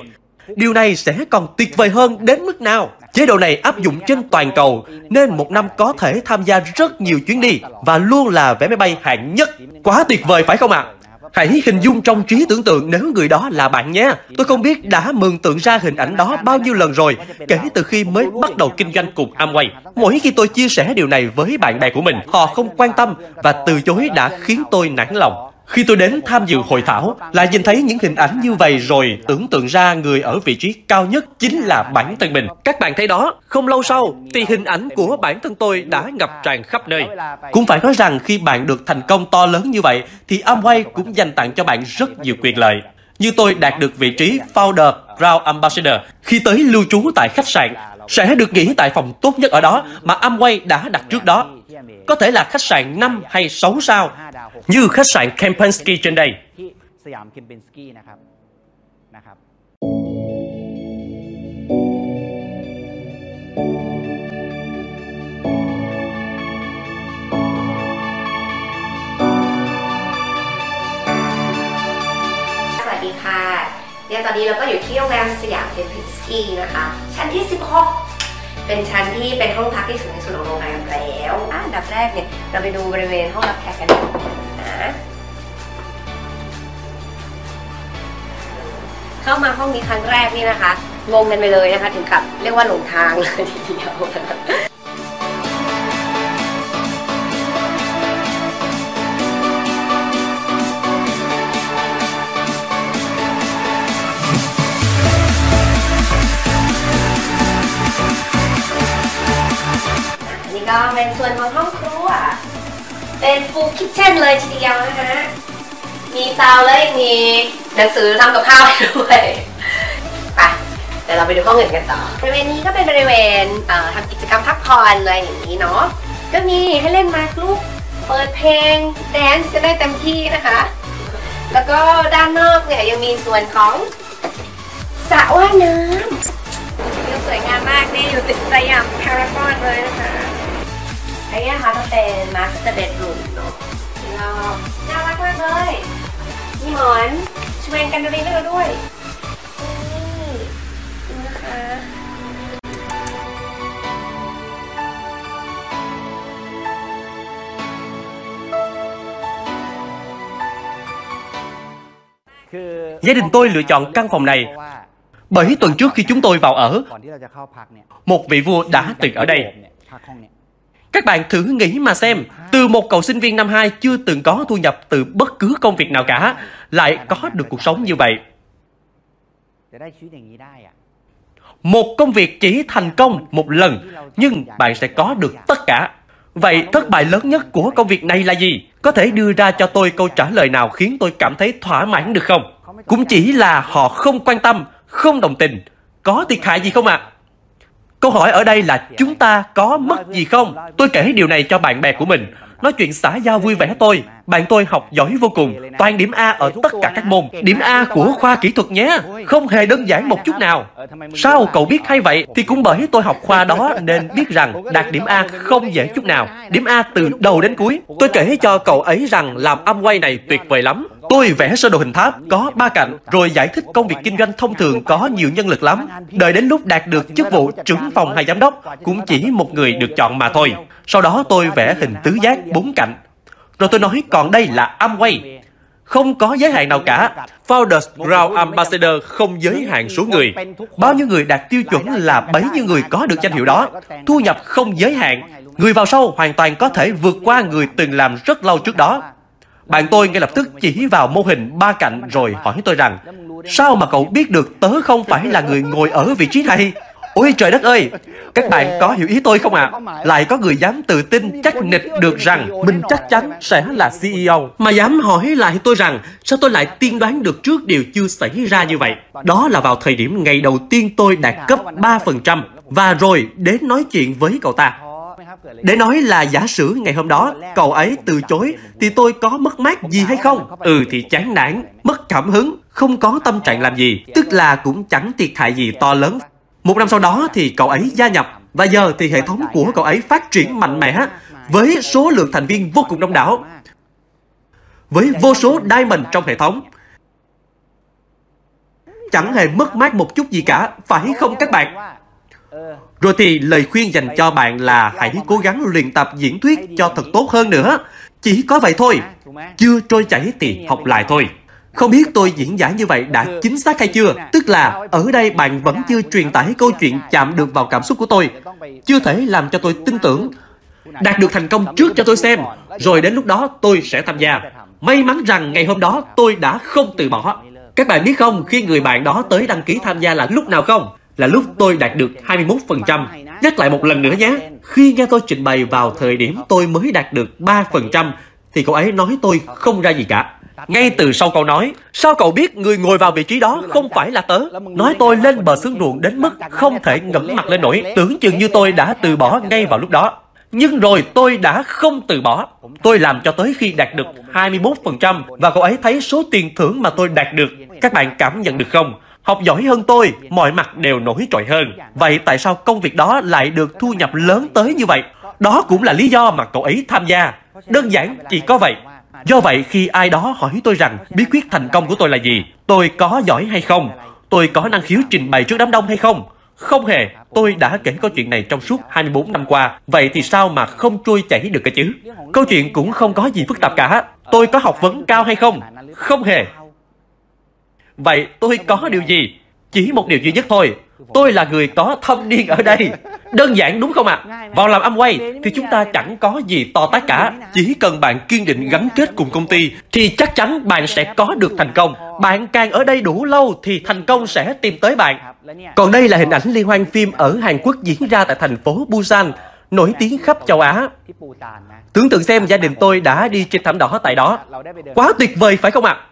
Điều này sẽ còn tuyệt vời hơn đến mức nào? Chế độ này áp dụng trên toàn cầu, nên một năm có thể tham gia rất nhiều chuyến đi và luôn là vé máy bay hạng nhất. Quá tuyệt vời phải không ạ? À? Hãy hình dung trong trí tưởng tượng nếu người đó là bạn nhé. Tôi không biết đã mường tượng ra hình ảnh đó bao nhiêu lần rồi, kể từ khi mới bắt đầu kinh doanh cùng Amway. Mỗi khi tôi chia sẻ điều này với bạn bè của mình, họ không quan tâm và từ chối đã khiến tôi nản lòng. Khi tôi đến tham dự hội thảo, lại nhìn thấy những hình ảnh như vậy rồi tưởng tượng ra người ở vị trí cao nhất chính là bản thân mình. Các bạn thấy đó, không lâu sau thì hình ảnh của bản thân tôi đã ngập tràn khắp nơi. Cũng phải nói rằng khi bạn được thành công to lớn như vậy thì Amway cũng dành tặng cho bạn rất nhiều quyền lợi. Như tôi đạt được vị trí Founder Ground Ambassador khi tới lưu trú tại khách sạn sẽ được nghỉ tại phòng tốt nhất ở đó mà Amway đã đặt trước đó. Có thể là khách sạn 5 hay 6 sao, như khách sạn Kempinski trên đây. เนี่ยตอนนี้เราก็อยู่ที่โรงแรมสยามเทมพิสกี้นะคะ ชั้นที่ 16 เป็นชั้นที่เป็นห้องพักที่สูงที่สุดของโรงแรมแล้วอะอันดับแรกเนี่ยเราไปดูบริเวณห้องรับแขกกันนะเข้ามาห้องนี้ครั้งแรกนี่นะคะงงกันไปเลยนะคะ ถึงกับเรียกว่าหลงทางเลยทีเดียว นี้ก็เป็นส่วนของห้องครัว เป็นฟูลคิทเช่นเลยทีเดียวนะคะ มีเตาแล้วยังมีหนังสือทำกับข้าวด้วยไปเดี๋ยวเราไปดูห้องอื่นกันต่อบริเวณนี้ก็เป็นบริเวณทำกิจกรรมพักผ่อนอะไรอย่างนี้เนาะ ก็มีให้เล่นมาลูกเปิดเพลงแดนซ์กันได้เต็มที่นะคะ แล้วก็ด้านนอกเนี่ยยังมีส่วนของสระว่ายน้ำวิวสวยงามมากนี่อยู่ติดสยามพารากอนเลยนะคะ อันนี้นะคะก็เป็น master bedroom เนอะแล้วน่ารักมากเลยมีหมอนชเวนกันดารีให้เราด้วยนี่ดูนะคะ คือ Gia đình tôi lựa chọn căn phòng này เพราะว่า Bởi tuần trước khi chúng tôi vào ở, ก่อนที่เราจะเข้าพักเนี่ย một vị vua đã từng ở đây. Các bạn thử nghĩ mà xem, từ một cậu sinh viên năm 2 chưa từng có thu nhập từ bất cứ công việc nào cả, lại có được cuộc sống như vậy. Một công việc chỉ thành công một lần, nhưng bạn sẽ có được tất cả. Vậy thất bại lớn nhất của công việc này là gì? Có thể đưa ra cho tôi câu trả lời nào khiến tôi cảm thấy thỏa mãn được không? Cũng chỉ là họ không quan tâm, không đồng tình. Có thiệt hại gì không ạ? À? Câu hỏi ở đây là chúng ta có mất gì không? Tôi kể điều này cho bạn bè của mình. Nói chuyện xã giao vui vẻ tôi. Bạn tôi học giỏi vô cùng, toàn điểm A ở tất cả các môn. Điểm A của khoa kỹ thuật nhé. Không hề đơn giản một chút nào. Sao cậu biết hay vậy? Thì cũng bởi tôi học khoa đó nên biết rằng đạt điểm A không dễ chút nào. Điểm A từ đầu đến cuối. Tôi kể cho cậu ấy rằng làm âm quay này tuyệt vời lắm. Tôi vẽ sơ đồ hình tháp, có ba cạnh, rồi giải thích công việc kinh doanh thông thường có nhiều nhân lực lắm. Đợi đến lúc đạt được chức vụ trưởng phòng hay giám đốc, cũng chỉ một người được chọn mà thôi. Sau đó tôi vẽ hình tứ giác bốn cạnh. Rồi tôi nói, còn đây là Amway. Không có giới hạn nào cả. Founders Ground Ambassador không giới hạn số người. Bao nhiêu người đạt tiêu chuẩn là bấy nhiêu người có được danh hiệu đó. Thu nhập không giới hạn. Người vào sau hoàn toàn có thể vượt qua người từng làm rất lâu trước đó. Bạn tôi ngay lập tức chỉ vào mô hình ba cạnh rồi hỏi tôi rằng, Sao mà cậu biết được tớ không phải là người ngồi ở vị trí này? Ôi trời đất ơi! Các bạn có hiểu ý tôi không ạ? Lại có người dám tự tin chắc nịch được rằng mình chắc chắn sẽ là CEO. Mà dám hỏi lại tôi rằng, sao tôi lại tiên đoán được trước điều chưa xảy ra như vậy? Đó là vào thời điểm ngày đầu tiên tôi đạt cấp 3% và rồi, đến nói chuyện với cậu ta. Để nói là giả sử ngày hôm đó cậu ấy từ chối thì tôi có mất mát gì hay không? Ừ thì chán nản, mất cảm hứng, không có tâm trạng làm gì, tức là cũng chẳng thiệt hại gì to lớn. Một năm sau đó thì cậu ấy gia nhập và giờ thì hệ thống của cậu ấy phát triển mạnh mẽ với số lượng thành viên vô cùng đông đảo, với vô số diamond trong hệ thống. Chẳng hề mất mát một chút gì cả, phải không các bạn? Rồi thì lời khuyên dành cho bạn là hãy cố gắng luyện tập diễn thuyết cho thật tốt hơn nữa. Chỉ có vậy thôi. Chưa trôi chảy thì học lại thôi. Không biết tôi diễn giải như vậy đã chính xác hay chưa? Tức là ở đây bạn vẫn chưa truyền tải câu chuyện chạm được vào cảm xúc của tôi. Chưa thể làm cho tôi tin tưởng. Đạt được thành công trước cho tôi xem. Rồi đến lúc đó tôi sẽ tham gia. May mắn rằng ngày hôm đó tôi đã không từ bỏ. Các bạn biết không, khi người bạn đó tới đăng ký tham gia là lúc nào không? Là lúc tôi đạt được 21%. Nhắc lại một lần nữa nhé. Khi nghe tôi trình bày vào thời điểm tôi mới đạt được 3%, thì cậu ấy nói tôi không ra gì cả. Ngay từ sau câu nói, sao cậu biết người ngồi vào vị trí đó không phải là tớ? Nói tôi lên bờ xương ruộng đến mức không thể ngẩng mặt lên nổi, tưởng chừng như tôi đã từ bỏ ngay vào lúc đó. Nhưng rồi tôi đã không từ bỏ. Tôi làm cho tới khi đạt được 21% và cậu ấy thấy số tiền thưởng mà tôi đạt được. Các bạn cảm nhận được không? Học giỏi hơn tôi, mọi mặt đều nổi trội hơn. Vậy tại sao công việc đó lại được thu nhập lớn tới như vậy? Đó cũng là lý do mà cậu ấy tham gia. Đơn giản chỉ có vậy. Do vậy, khi ai đó hỏi tôi rằng bí quyết thành công của tôi là gì, tôi có giỏi hay không, tôi có năng khiếu trình bày trước đám đông hay không, không hề, tôi đã kể câu chuyện này trong suốt 24 năm qua, vậy thì sao mà không trôi chảy được cái chứ? Câu chuyện cũng không có gì phức tạp cả. Tôi có học vấn cao hay không? Không hề. Vậy tôi có điều gì? Chỉ một điều duy nhất thôi. Tôi là người có thâm niên ở đây. Đơn giản đúng không ạ? À? Vào làm Amway thì chúng ta chẳng có gì to tát cả. Chỉ cần bạn kiên định gắn kết cùng công ty thì chắc chắn bạn sẽ có được thành công. Bạn càng ở đây đủ lâu thì thành công sẽ tìm tới bạn. Còn đây là hình ảnh liên hoan phim ở Hàn Quốc diễn ra tại thành phố Busan, nổi tiếng khắp châu Á. Tưởng tượng xem gia đình tôi đã đi trên thảm đỏ tại đó. Quá tuyệt vời phải không ạ? À?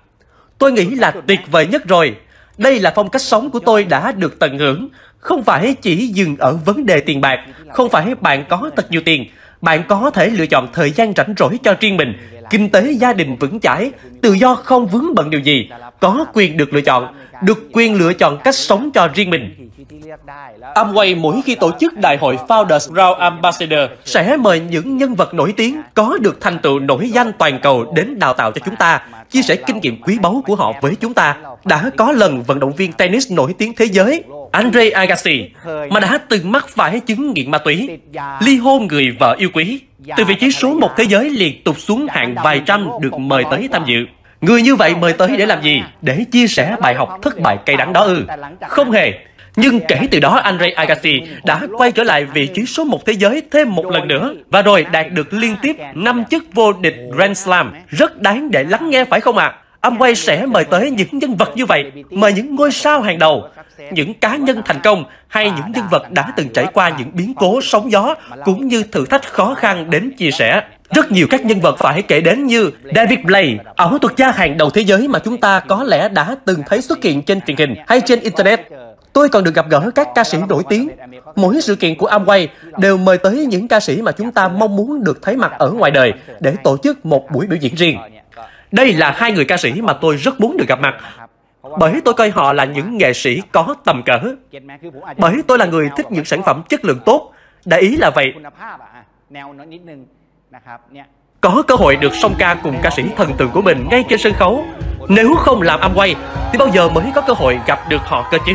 Tôi nghĩ là tuyệt vời nhất rồi. Đây là phong cách sống của tôi đã được tận hưởng. Không phải chỉ dừng ở vấn đề tiền bạc, không phải bạn có thật nhiều tiền. Bạn có thể lựa chọn thời gian rảnh rỗi cho riêng mình, kinh tế gia đình vững chãi, tự do không vướng bận điều gì, có quyền được lựa chọn, được quyền lựa chọn cách sống cho riêng mình. Amway mỗi khi tổ chức đại hội Founders Round Ambassador sẽ mời những nhân vật nổi tiếng có được thành tựu nổi danh toàn cầu đến đào tạo cho chúng ta, chia sẻ kinh nghiệm quý báu của họ với chúng ta. Đã có lần vận động viên tennis nổi tiếng thế giới Andre Agassi mà đã từng mắc phải chứng nghiện ma túy, ly hôn người vợ yêu quý. Từ vị trí số một thế giới liên tục xuống hạng vài trăm được mời tới tham dự. Người như vậy mời tới để làm gì? Để chia sẻ bài học thất bại cay đắng đó ư? Không hề. Nhưng kể từ đó Andre Agassi đã quay trở lại vị trí số một thế giới thêm một lần nữa và rồi đạt được liên tiếp 5 chức vô địch Grand Slam. Rất đáng để lắng nghe phải không ạ? À? Amway sẽ mời tới những nhân vật như vậy, mời những ngôi sao hàng đầu, những cá nhân thành công hay những nhân vật đã từng trải qua những biến cố sóng gió cũng như thử thách khó khăn đến chia sẻ. Rất nhiều các nhân vật phải kể đến như David Blaine, ảo thuật gia hàng đầu thế giới mà chúng ta có lẽ đã từng thấy xuất hiện trên truyền hình hay trên Internet. Tôi còn được gặp gỡ các ca sĩ nổi tiếng. Mỗi sự kiện của Amway đều mời tới những ca sĩ mà chúng ta mong muốn được thấy mặt ở ngoài đời để tổ chức một buổi biểu diễn riêng. Đây là hai người ca sĩ mà tôi rất muốn được gặp mặt. Bởi tôi coi họ là những nghệ sĩ có tầm cỡ. Bởi tôi là người thích những sản phẩm chất lượng tốt. Đại ý là vậy. Có cơ hội được song ca cùng ca sĩ thần tượng của mình ngay trên sân khấu. Nếu không làm Amway, thì bao giờ mới có cơ hội gặp được họ cơ chứ?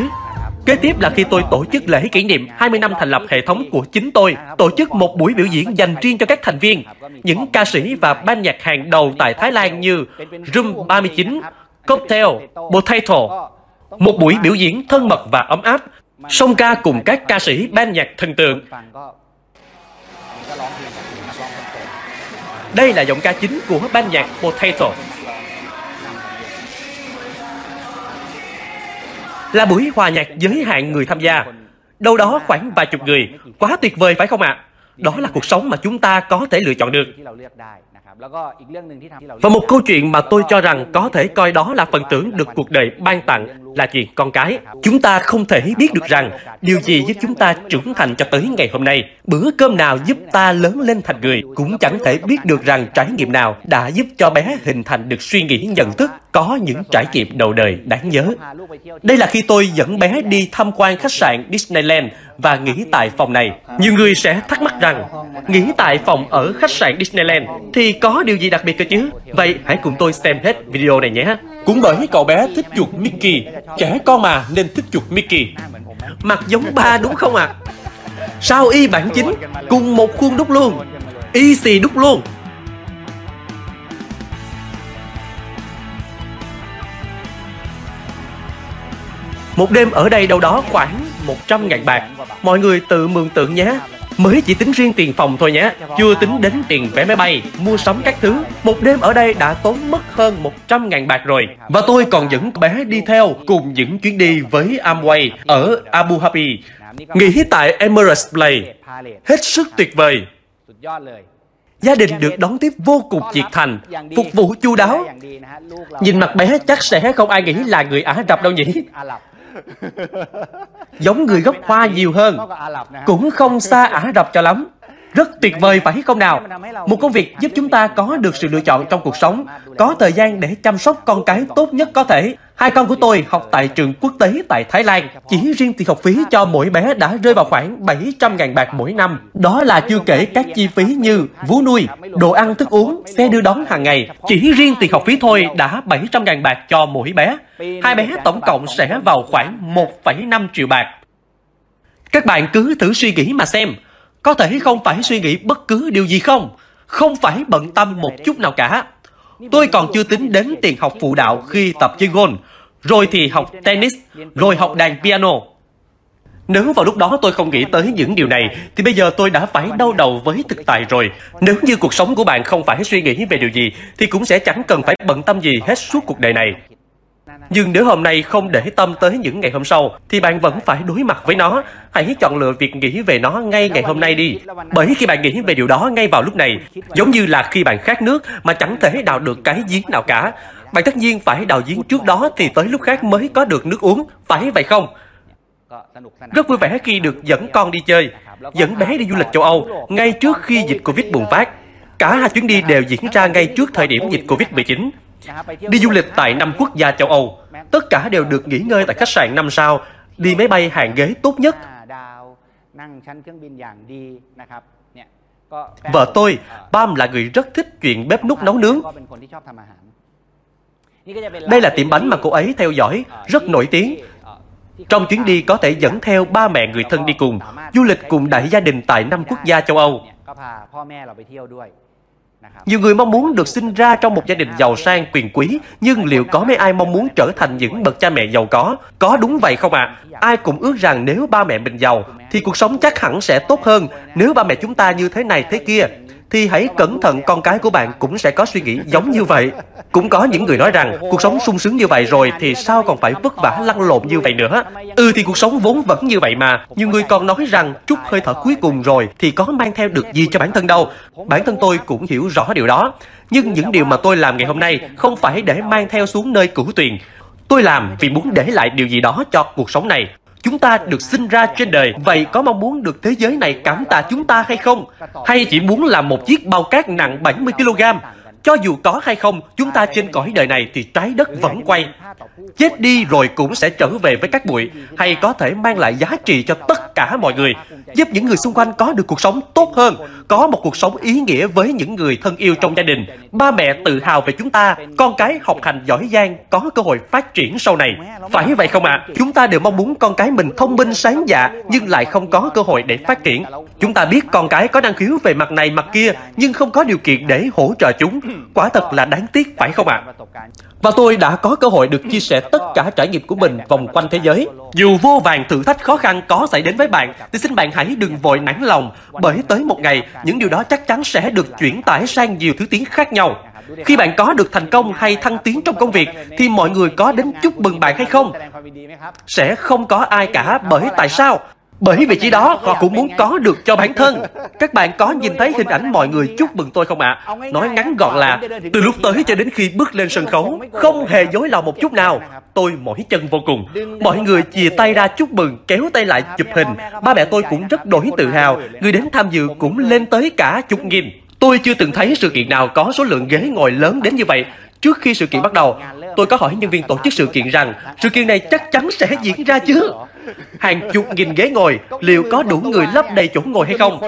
Kế tiếp là khi tôi tổ chức lễ kỷ niệm 20 năm thành lập hệ thống của chính tôi, tổ chức một buổi biểu diễn dành riêng cho các thành viên, những ca sĩ và ban nhạc hàng đầu tại Thái Lan như Room 39, Cocktail, Potato. Một buổi biểu diễn thân mật và ấm áp, song ca cùng các ca sĩ ban nhạc thần tượng. Đây là giọng ca chính của ban nhạc Potato. Là buổi hòa nhạc giới hạn người tham gia. Đâu đó khoảng vài chục người. Quá tuyệt vời, phải không ạ? À? Đó là cuộc sống mà chúng ta có thể lựa chọn được. Và một câu chuyện mà tôi cho rằng có thể coi đó là phần thưởng được cuộc đời ban tặng là gì con cái. Chúng ta không thể biết được rằng điều gì giúp chúng ta trưởng thành cho tới ngày hôm nay. Bữa cơm nào giúp ta lớn lên thành người cũng chẳng thể biết được rằng trải nghiệm nào đã giúp cho bé hình thành được suy nghĩ nhận thức, có những trải nghiệm đầu đời đáng nhớ. Đây là khi tôi dẫn bé đi tham quan khách sạn Disneyland và nghỉ tại phòng này. Nhiều người sẽ thắc mắc rằng, nghỉ tại phòng ở khách sạn Disneyland thì có điều gì đặc biệt cơ chứ? Vậy hãy cùng tôi xem hết video này nhé. Cũng bởi cậu bé thích chuột Mickey, trẻ con mà, nên thích chuột Mickey. Mặt giống ba đúng không ạ? À? Sao y bản chính, cùng một khuôn đúc luôn? Y xì đúc luôn. Một đêm ở đây đâu đó khoảng 100 ngàn bạc. Mọi người tự mường tượng nhé. Mới chỉ tính riêng tiền phòng thôi nhé, chưa tính đến tiền vé máy bay, mua sắm các thứ. Một đêm ở đây đã tốn mất hơn 100.000 bạc rồi. Và tôi còn dẫn bé đi theo cùng những chuyến đi với Amway ở Abu Dhabi. Nghỉ tại Emirates Play. Hết sức tuyệt vời. Gia đình được đón tiếp vô cùng nhiệt thành, phục vụ chu đáo. Nhìn mặt bé chắc sẽ không ai nghĩ là người Ả Rập đâu nhỉ? Giống người gốc Hoa nhiều hơn, cũng không xa Ả Rập cho lắm. Rất tuyệt vời phải không nào? Một công việc giúp chúng ta có được sự lựa chọn trong cuộc sống, có thời gian để chăm sóc con cái tốt nhất có thể. Hai con của tôi học tại trường quốc tế tại Thái Lan. Chỉ riêng tiền học phí cho mỗi bé đã rơi vào khoảng 700.000 bạc mỗi năm. Đó là chưa kể các chi phí như vú nuôi, đồ ăn thức uống, xe đưa đón hàng ngày. Chỉ riêng tiền học phí thôi đã 700.000 bạc cho mỗi bé. Hai bé tổng cộng sẽ vào khoảng 1,5 triệu bạc. Các bạn cứ thử suy nghĩ mà xem. Có thể không phải suy nghĩ bất cứ điều gì không? Không phải bận tâm một chút nào cả. Tôi còn chưa tính đến tiền học phụ đạo khi tập chơi golf, rồi thì học tennis, rồi học đàn piano. Nếu vào lúc đó tôi không nghĩ tới những điều này, thì bây giờ tôi đã phải đau đầu với thực tại rồi. Nếu như cuộc sống của bạn không phải suy nghĩ về điều gì, thì cũng sẽ chẳng cần phải bận tâm gì hết suốt cuộc đời này. Nhưng nếu hôm nay không để tâm tới những ngày hôm sau, thì bạn vẫn phải đối mặt với nó. Hãy chọn lựa việc nghĩ về nó ngay ngày hôm nay đi. Bởi khi bạn nghĩ về điều đó ngay vào lúc này, giống như là khi bạn khát nước mà chẳng thể đào được cái giếng nào cả. Bạn tất nhiên phải đào giếng trước đó thì tới lúc khác mới có được nước uống, phải vậy không? Rất vui vẻ khi được dẫn con đi chơi, dẫn bé đi du lịch châu Âu ngay trước khi dịch Covid bùng phát. Cả hai chuyến đi đều diễn ra ngay trước thời điểm dịch Covid-19. Đi du lịch tại năm quốc gia châu Âu, tất cả đều được nghỉ ngơi tại khách sạn 5 sao, đi máy bay hàng ghế tốt nhất. Vợ tôi, Pam là người rất thích chuyện bếp nút nấu nướng. Đây là tiệm bánh mà cô ấy theo dõi, rất nổi tiếng. Trong chuyến đi có thể dẫn theo ba mẹ người thân đi cùng, du lịch cùng đại gia đình tại năm quốc gia châu Âu. Nhiều người mong muốn được sinh ra trong một gia đình giàu sang quyền quý, nhưng liệu có mấy ai mong muốn trở thành những bậc cha mẹ giàu có? Có đúng vậy không ạ? À? Ai cũng ước rằng nếu ba mẹ mình giàu, thì cuộc sống chắc hẳn sẽ tốt hơn. Nếu ba mẹ chúng ta như thế này thế kia, thì hãy cẩn thận, con cái của bạn cũng sẽ có suy nghĩ giống như vậy. Cũng có những người nói rằng, cuộc sống sung sướng như vậy rồi thì sao còn phải vất vả lăn lộn như vậy nữa. Ừ thì cuộc sống vốn vẫn như vậy mà. Nhiều người còn nói rằng, chút hơi thở cuối cùng rồi thì có mang theo được gì cho bản thân đâu. Bản thân tôi cũng hiểu rõ điều đó. Nhưng những điều mà tôi làm ngày hôm nay không phải để mang theo xuống nơi cửu tuyền. Tôi làm vì muốn để lại điều gì đó cho cuộc sống này. Chúng ta được sinh ra trên đời, vậy có mong muốn được thế giới này cảm tạ chúng ta hay không? Hay chỉ muốn làm một chiếc bao cát nặng 70kg? Cho dù có hay không, chúng ta trên cõi đời này thì trái đất vẫn quay. Chết đi rồi cũng sẽ trở về với các bụi, hay có thể mang lại giá trị cho tất cả mọi người, giúp những người xung quanh có được cuộc sống tốt hơn, có một cuộc sống ý nghĩa với những người thân yêu trong gia đình. Ba mẹ tự hào về chúng ta, con cái học hành giỏi giang, có cơ hội phát triển sau này. Phải vậy không ạ? À? Chúng ta đều mong muốn con cái mình thông minh sáng dạ, nhưng lại không có cơ hội để phát triển. Chúng ta biết con cái có năng khiếu về mặt này mặt kia, nhưng không có điều kiện để hỗ trợ chúng. Quả thật là đáng tiếc phải không ạ? À? Và tôi đã có cơ hội được chia sẻ tất cả trải nghiệm của mình vòng quanh thế giới. Dù vô vàng thử thách khó khăn có xảy đến với bạn, thì xin bạn hãy đừng vội nản lòng, bởi tới một ngày, những điều đó chắc chắn sẽ được chuyển tải sang nhiều thứ tiếng khác nhau. Khi bạn có được thành công hay thăng tiến trong công việc, thì mọi người có đến chúc mừng bạn hay không? Sẽ không có ai cả bởi tại sao? Bởi vị trí đó họ cũng muốn có được cho bản thân Các bạn có nhìn thấy hình ảnh mọi người chúc mừng tôi không ạ? À? Nói ngắn gọn là Từ lúc tới cho đến khi bước lên sân khấu Không hề dối lòng một chút nào Tôi mỏi chân vô cùng Mọi người chìa tay ra chúc mừng Kéo tay lại chụp hình Ba mẹ tôi cũng rất đổi tự hào Người đến tham dự cũng lên tới cả chục nghìn Tôi chưa từng thấy sự kiện nào có số lượng ghế ngồi lớn đến như vậy Trước khi sự kiện bắt đầu, tôi có hỏi nhân viên tổ chức sự kiện rằng sự kiện này chắc chắn sẽ diễn ra chứ. Hàng chục nghìn ghế ngồi, liệu có đủ người lấp đầy chỗ ngồi hay không?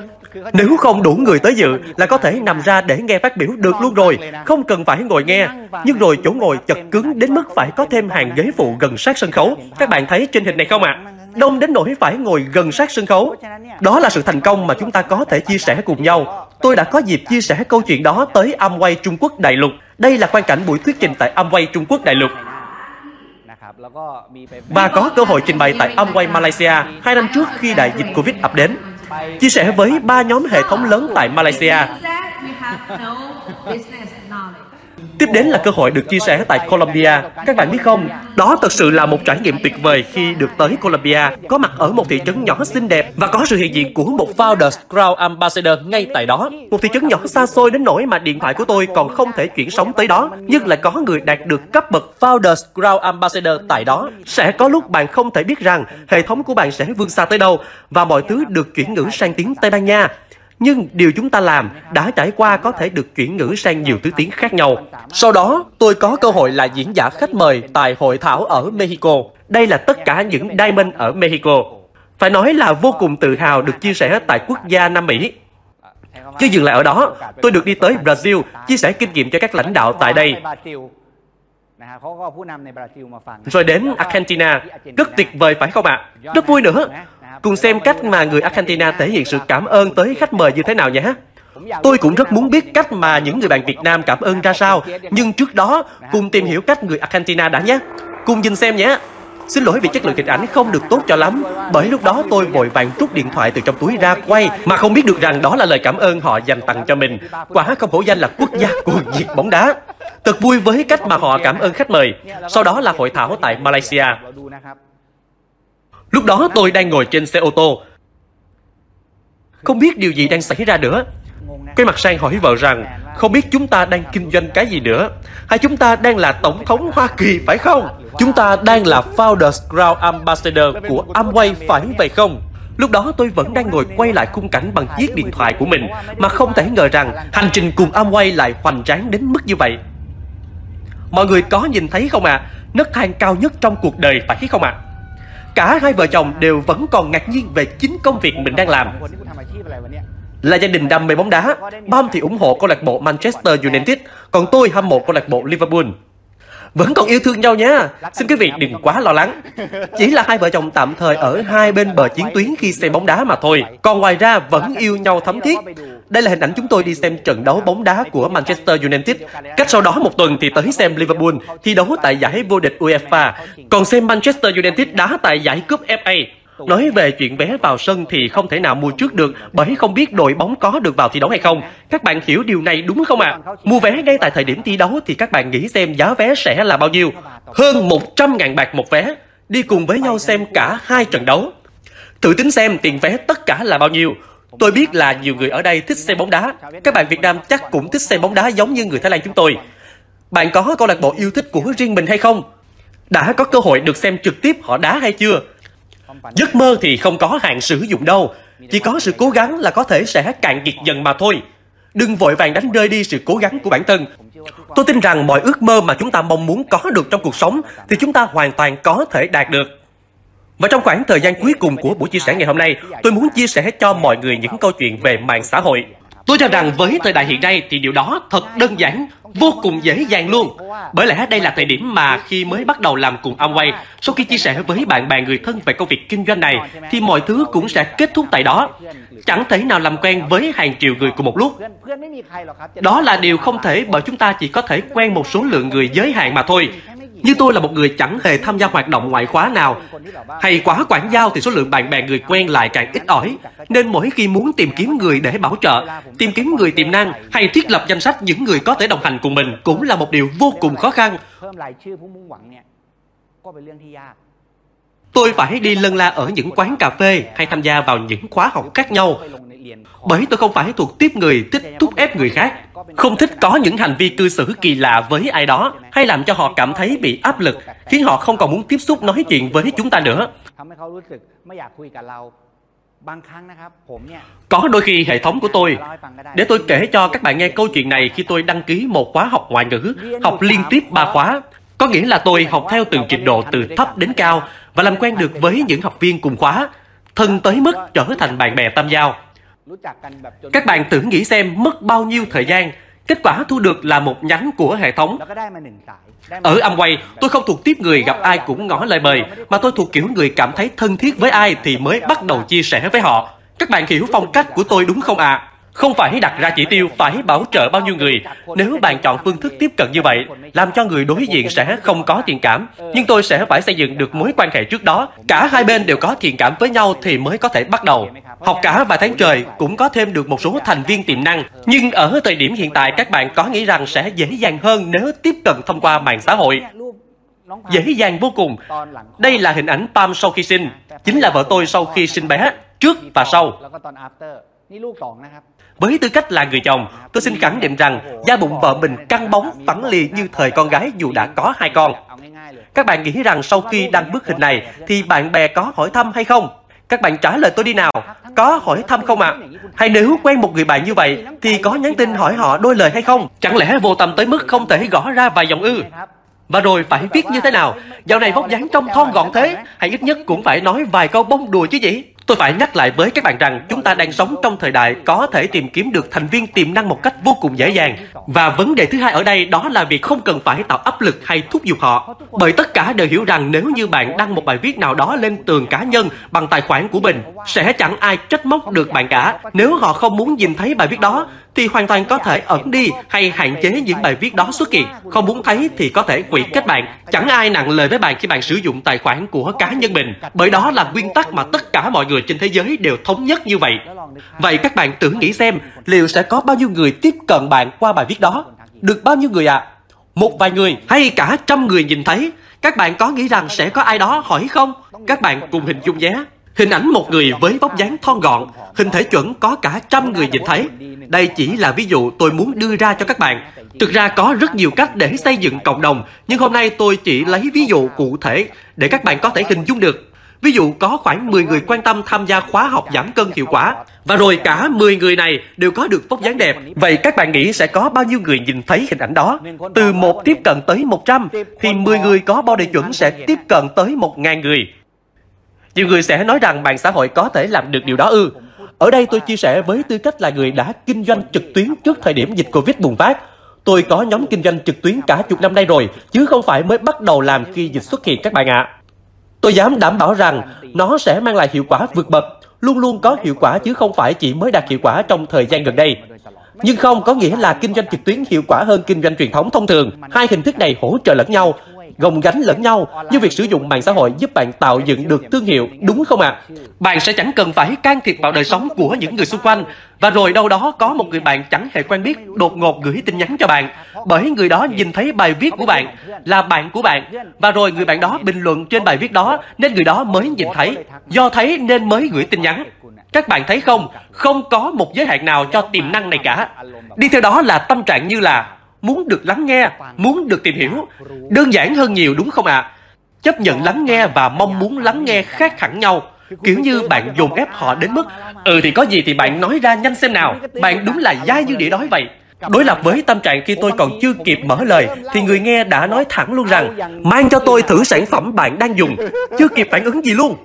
Nếu không đủ người tới dự là có thể nằm ra để nghe phát biểu được luôn rồi, không cần phải ngồi nghe. Nhưng rồi chỗ ngồi chật cứng đến mức phải có thêm hàng ghế phụ gần sát sân khấu. Các bạn thấy trên hình này không ạ? À? Đông đến nỗi phải ngồi gần sát sân khấu. Đó là sự thành công mà chúng ta có thể chia sẻ cùng nhau. Tôi đã có dịp chia sẻ câu chuyện đó tới Amway Trung Quốc đại lục. Đây là quan cảnh buổi thuyết trình tại Amway Trung Quốc đại lục. Và có cơ hội trình bày tại Amway Malaysia hai năm trước khi đại dịch Covid ập đến. chia sẻ với ba nhóm hệ thống lớn tại Malaysia. Tiếp đến là cơ hội được chia sẻ tại Colombia. Các bạn biết không, đó thật sự là một trải nghiệm tuyệt vời khi được tới Colombia, có mặt ở một thị trấn nhỏ xinh đẹp và có sự hiện diện của một Founders Crown Ambassador ngay tại đó. Một thị trấn nhỏ xa xôi đến nỗi mà điện thoại của tôi còn không thể chuyển sóng tới đó, nhưng lại có người đạt được cấp bậc Founders Crown Ambassador tại đó. Sẽ có lúc bạn không thể biết rằng hệ thống của bạn sẽ vươn xa tới đâu và mọi thứ được chuyển ngữ sang tiếng Tây Ban Nha. Nhưng điều chúng ta làm đã trải qua có thể được chuyển ngữ sang nhiều thứ tiếng khác nhau. Sau đó, tôi có cơ hội là diễn giả khách mời tại hội thảo ở Mexico. Đây là tất cả những Diamond ở Mexico. Phải nói là vô cùng tự hào được chia sẻ tại quốc gia Nam Mỹ. Chưa dừng lại ở đó, tôi được đi tới Brazil chia sẻ kinh nghiệm cho các lãnh đạo tại đây. Rồi đến Argentina, rất tuyệt vời phải không ạ? Rất vui nữa. Cùng xem cách mà người Argentina thể hiện sự cảm ơn tới khách mời như thế nào nhé. Tôi cũng rất muốn biết cách mà những người bạn Việt Nam cảm ơn ra sao, nhưng trước đó cùng tìm hiểu cách người Argentina đã nhé. Cùng nhìn xem nhé. Xin lỗi vì chất lượng hình ảnh không được tốt cho lắm, bởi lúc đó tôi vội vàng rút điện thoại từ trong túi ra quay mà không biết được rằng đó là lời cảm ơn họ dành tặng cho mình. Quả không hổ danh là quốc gia của nhiệt bóng đá. Thật vui với cách mà họ cảm ơn khách mời. Sau đó là hội thảo tại Malaysia. Lúc đó tôi đang ngồi trên xe ô tô. Không biết điều gì đang xảy ra nữa. Quay mặt sang hỏi vợ rằng, không biết chúng ta đang kinh doanh cái gì nữa? Hay chúng ta đang là Tổng thống Hoa Kỳ, phải không? Chúng ta đang là Founders Crown Ambassador của Amway, phải vậy không? Lúc đó tôi vẫn đang ngồi quay lại khung cảnh bằng chiếc điện thoại của mình, mà không thể ngờ rằng hành trình cùng Amway lại hoành tráng đến mức như vậy. Mọi người có nhìn thấy không ạ? À? Nấc thang cao nhất trong cuộc đời, phải không ạ? À? Cả hai vợ chồng đều vẫn còn ngạc nhiên về chính công việc mình đang làm. Là gia đình đam mê bóng đá, Bom thì ủng hộ câu lạc bộ Manchester United, còn tôi hâm mộ câu lạc bộ Liverpool. Vẫn còn yêu thương nhau nha, xin quý vị đừng quá lo lắng. Chỉ là hai vợ chồng tạm thời ở hai bên bờ chiến tuyến khi xem bóng đá mà thôi. Còn ngoài ra vẫn yêu nhau thấm thiết. Đây là hình ảnh chúng tôi đi xem trận đấu bóng đá của Manchester United. Cách sau đó một tuần thì tới xem Liverpool thi đấu tại giải vô địch UEFA. Còn xem Manchester United đá tại giải cúp FA. Nói về chuyện vé vào sân thì không thể nào mua trước được, bởi không biết đội bóng có được vào thi đấu hay không. Các bạn hiểu điều này đúng không ạ? À? Mua vé ngay tại thời điểm thi đấu thì các bạn nghĩ xem giá vé sẽ là bao nhiêu? Hơn 100.000 bạc một vé. Đi cùng với nhau xem cả hai trận đấu. Thử tính xem tiền vé tất cả là bao nhiêu. Tôi biết là nhiều người ở đây thích xem bóng đá. Các bạn Việt Nam chắc cũng thích xem bóng đá giống như người Thái Lan chúng tôi. Bạn có câu lạc bộ yêu thích của riêng mình hay không? Đã có cơ hội được xem trực tiếp họ đá hay chưa? Giấc mơ thì không có hạn sử dụng đâu, chỉ có sự cố gắng là có thể sẽ cạn kiệt dần mà thôi. Đừng vội vàng đánh rơi đi sự cố gắng của bản thân. Tôi tin rằng mọi ước mơ mà chúng ta mong muốn có được trong cuộc sống thì chúng ta hoàn toàn có thể đạt được. Và trong khoảng thời gian cuối cùng của buổi chia sẻ ngày hôm nay, tôi muốn chia sẻ cho mọi người những câu chuyện về mạng xã hội. Tôi cho rằng với thời đại hiện nay thì điều đó thật đơn giản, vô cùng dễ dàng luôn. Bởi lẽ đây là thời điểm mà khi mới bắt đầu làm cùng Amway, sau khi chia sẻ với bạn bè người thân về công việc kinh doanh này, thì mọi thứ cũng sẽ kết thúc tại đó. Chẳng thể nào làm quen với hàng triệu người cùng một lúc. Đó là điều không thể bởi chúng ta chỉ có thể quen một số lượng người giới hạn mà thôi. Như tôi là một người chẳng hề tham gia hoạt động ngoại khóa nào. Hay quá quản giao thì số lượng bạn bè người quen lại càng ít ỏi. Nên mỗi khi muốn tìm kiếm người để bảo trợ, Tìm kiếm người tiềm năng Hay thiết lập danh sách những người có thể đồng hành cùng mình Cũng là một điều vô cùng khó khăn. Tôi phải đi lân la ở những quán cà phê hay tham gia vào những khóa học khác nhau bởi tôi không phải thuộc tiếp người, thích thúc ép người khác. Không thích có những hành vi cư xử kỳ lạ với ai đó, hay làm cho họ cảm thấy bị áp lực, khiến họ không còn muốn tiếp xúc nói chuyện với chúng ta nữa. Có đôi khi hệ thống của tôi, để tôi kể cho các bạn nghe câu chuyện này khi tôi đăng ký một khóa học ngoại ngữ, học liên tiếp ba khóa. Có nghĩa là tôi học theo từng trình độ từ thấp đến cao và làm quen được với những học viên cùng khóa, thân tới mức trở thành bạn bè tâm giao các bạn tưởng nghĩ xem mất bao nhiêu thời gian, kết quả thu được là một nhánh của hệ thống. Ở Amway, tôi không thuộc tiếp người gặp ai cũng ngỏ lời mời, mà tôi thuộc kiểu người cảm thấy thân thiết với ai thì mới bắt đầu chia sẻ với họ. Các bạn hiểu phong cách của tôi đúng không ạ? À? Không phải đặt ra chỉ tiêu phải bảo trợ bao nhiêu người. Nếu bạn chọn phương thức tiếp cận như vậy, làm cho người đối diện sẽ không có thiện cảm. Nhưng tôi sẽ phải xây dựng được mối quan hệ trước đó. Cả hai bên đều có thiện cảm với nhau thì mới có thể bắt đầu. Học cả vài tháng trời cũng có thêm được một số thành viên tiềm năng. Nhưng ở thời điểm hiện tại các bạn có nghĩ rằng sẽ dễ dàng hơn nếu tiếp cận thông qua mạng xã hội. Dễ dàng vô cùng. Đây là hình ảnh Pam sau khi sinh. Chính là vợ tôi sau khi sinh bé, trước và sau. Với tư cách là người chồng, tôi xin khẳng định rằng da bụng vợ mình căng bóng, phẳng lì như thời con gái dù đã có hai con. Các bạn nghĩ rằng sau khi đăng bức hình này thì bạn bè có hỏi thăm hay không? Các bạn trả lời tôi đi nào, có hỏi thăm không ạ? À? Hay nếu quen một người bạn như vậy thì có nhắn tin hỏi họ đôi lời hay không? Chẳng lẽ vô tâm tới mức không thể gõ ra vài dòng ư? Và rồi phải viết như thế nào? Dạo này vóc dáng trông thon gọn thế, hay ít nhất cũng phải nói vài câu bông đùa chứ gì? Tôi phải nhắc lại với các bạn rằng chúng ta đang sống trong thời đại có thể tìm kiếm được thành viên tiềm năng một cách vô cùng dễ dàng. Và vấn đề thứ hai ở đây đó là việc không cần phải tạo áp lực hay thúc giục họ. Bởi tất cả đều hiểu rằng nếu như bạn đăng một bài viết nào đó lên tường cá nhân bằng tài khoản của mình, sẽ chẳng ai trách móc được bạn cả. Nếu họ không muốn nhìn thấy bài viết đó, thì hoàn toàn có thể ẩn đi hay hạn chế những bài viết đó xuất hiện. Không muốn thấy thì có thể hủy kết bạn. Chẳng ai nặng lời với bạn khi bạn sử dụng tài khoản của cá nhân mình. Bởi đó là nguyên tắc mà tất cả mọi người người trên thế giới đều thống nhất như vậy. Vậy các bạn tưởng nghĩ xem liệu sẽ có bao nhiêu người tiếp cận bạn qua bài viết đó? Được bao nhiêu người ạ? À? Một vài người hay cả trăm người nhìn thấy? Các bạn có nghĩ rằng sẽ có ai đó hỏi không? Các bạn cùng hình dung nhé. Hình ảnh một người với vóc dáng thon gọn, hình thể chuẩn có cả trăm người nhìn thấy. Đây chỉ là ví dụ tôi muốn đưa ra cho các bạn. Thực ra có rất nhiều cách để xây dựng cộng đồng, nhưng hôm nay tôi chỉ lấy ví dụ cụ thể để các bạn có thể hình dung được. Ví dụ có khoảng 10 người quan tâm tham gia khóa học giảm cân hiệu quả và rồi cả 10 người này đều có được vóc dáng đẹp. Vậy các bạn nghĩ sẽ có bao nhiêu người nhìn thấy hình ảnh đó? Từ một tiếp cận tới 100 thì 10 người có body chuẩn sẽ tiếp cận tới 1.000 người. Nhiều người sẽ nói rằng mạng xã hội có thể làm được điều đó ư. Ở đây tôi chia sẻ với tư cách là người đã kinh doanh trực tuyến trước thời điểm dịch Covid bùng phát. Tôi có nhóm kinh doanh trực tuyến cả chục năm nay rồi, chứ không phải mới bắt đầu làm khi dịch xuất hiện các bạn ạ. À. Tôi dám đảm bảo rằng nó sẽ mang lại hiệu quả vượt bậc, luôn luôn có hiệu quả chứ không phải chỉ mới đạt hiệu quả trong thời gian gần đây. Nhưng không có nghĩa là kinh doanh trực tuyến hiệu quả hơn kinh doanh truyền thống thông thường. Hai hình thức này hỗ trợ lẫn nhau, gồng gánh lẫn nhau như việc sử dụng mạng xã hội giúp bạn tạo dựng được thương hiệu, đúng không ạ? À? Bạn sẽ chẳng cần phải can thiệp vào đời sống của những người xung quanh. Và rồi đâu đó có một người bạn chẳng hề quen biết đột ngột gửi tin nhắn cho bạn bởi người đó nhìn thấy bài viết của bạn là bạn của bạn. Và rồi người bạn đó bình luận trên bài viết đó nên người đó mới nhìn thấy. Do thấy nên mới gửi tin nhắn. Các bạn thấy không? Không có một giới hạn nào cho tiềm năng này cả. Đi theo đó là tâm trạng như là muốn được lắng nghe, muốn được tìm hiểu. Đơn giản hơn nhiều đúng không ạ? À? Chấp nhận lắng nghe và mong muốn lắng nghe khác hẳn nhau. Kiểu như bạn dồn ép họ đến mức Ừ thì có gì thì bạn nói ra nhanh xem nào Bạn đúng là dai như đĩa đói vậy Đối lập với tâm trạng khi tôi còn chưa kịp mở lời Thì người nghe đã nói thẳng luôn rằng Mang cho tôi thử sản phẩm bạn đang dùng Chưa kịp phản ứng gì luôn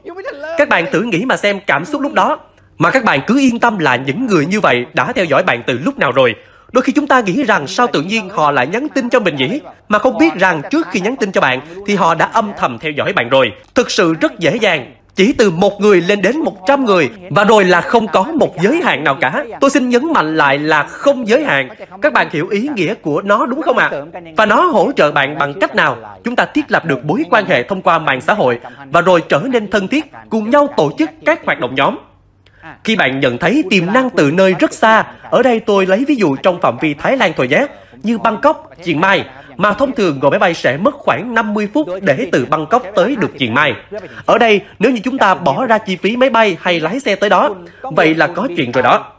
Các bạn thử nghĩ mà xem cảm xúc lúc đó Mà các bạn cứ yên tâm là những người như vậy Đã theo dõi bạn từ lúc nào rồi Đôi khi chúng ta nghĩ rằng sao tự nhiên họ lại nhắn tin cho mình nhỉ? Mà không biết rằng trước khi nhắn tin cho bạn thì họ đã âm thầm theo dõi bạn rồi. Thực sự rất dễ dàng. Chỉ từ một người lên đến 100 người và rồi là không có một giới hạn nào cả. Tôi xin nhấn mạnh lại là không giới hạn. Các bạn hiểu ý nghĩa của nó đúng không ạ? À? Và nó hỗ trợ bạn bằng cách nào? Chúng ta thiết lập được mối quan hệ thông qua mạng xã hội và rồi trở nên thân thiết, cùng nhau tổ chức các hoạt động nhóm. Khi bạn nhận thấy tiềm năng từ nơi rất xa, ở đây tôi lấy ví dụ trong phạm vi Thái Lan thôi nhé, như Bangkok, Chiang Mai, mà thông thường ngồi máy bay sẽ mất khoảng 50 phút để từ Bangkok tới được Chiang Mai. Ở đây, nếu như chúng ta bỏ ra chi phí máy bay hay lái xe tới đó, vậy là có chuyện rồi đó.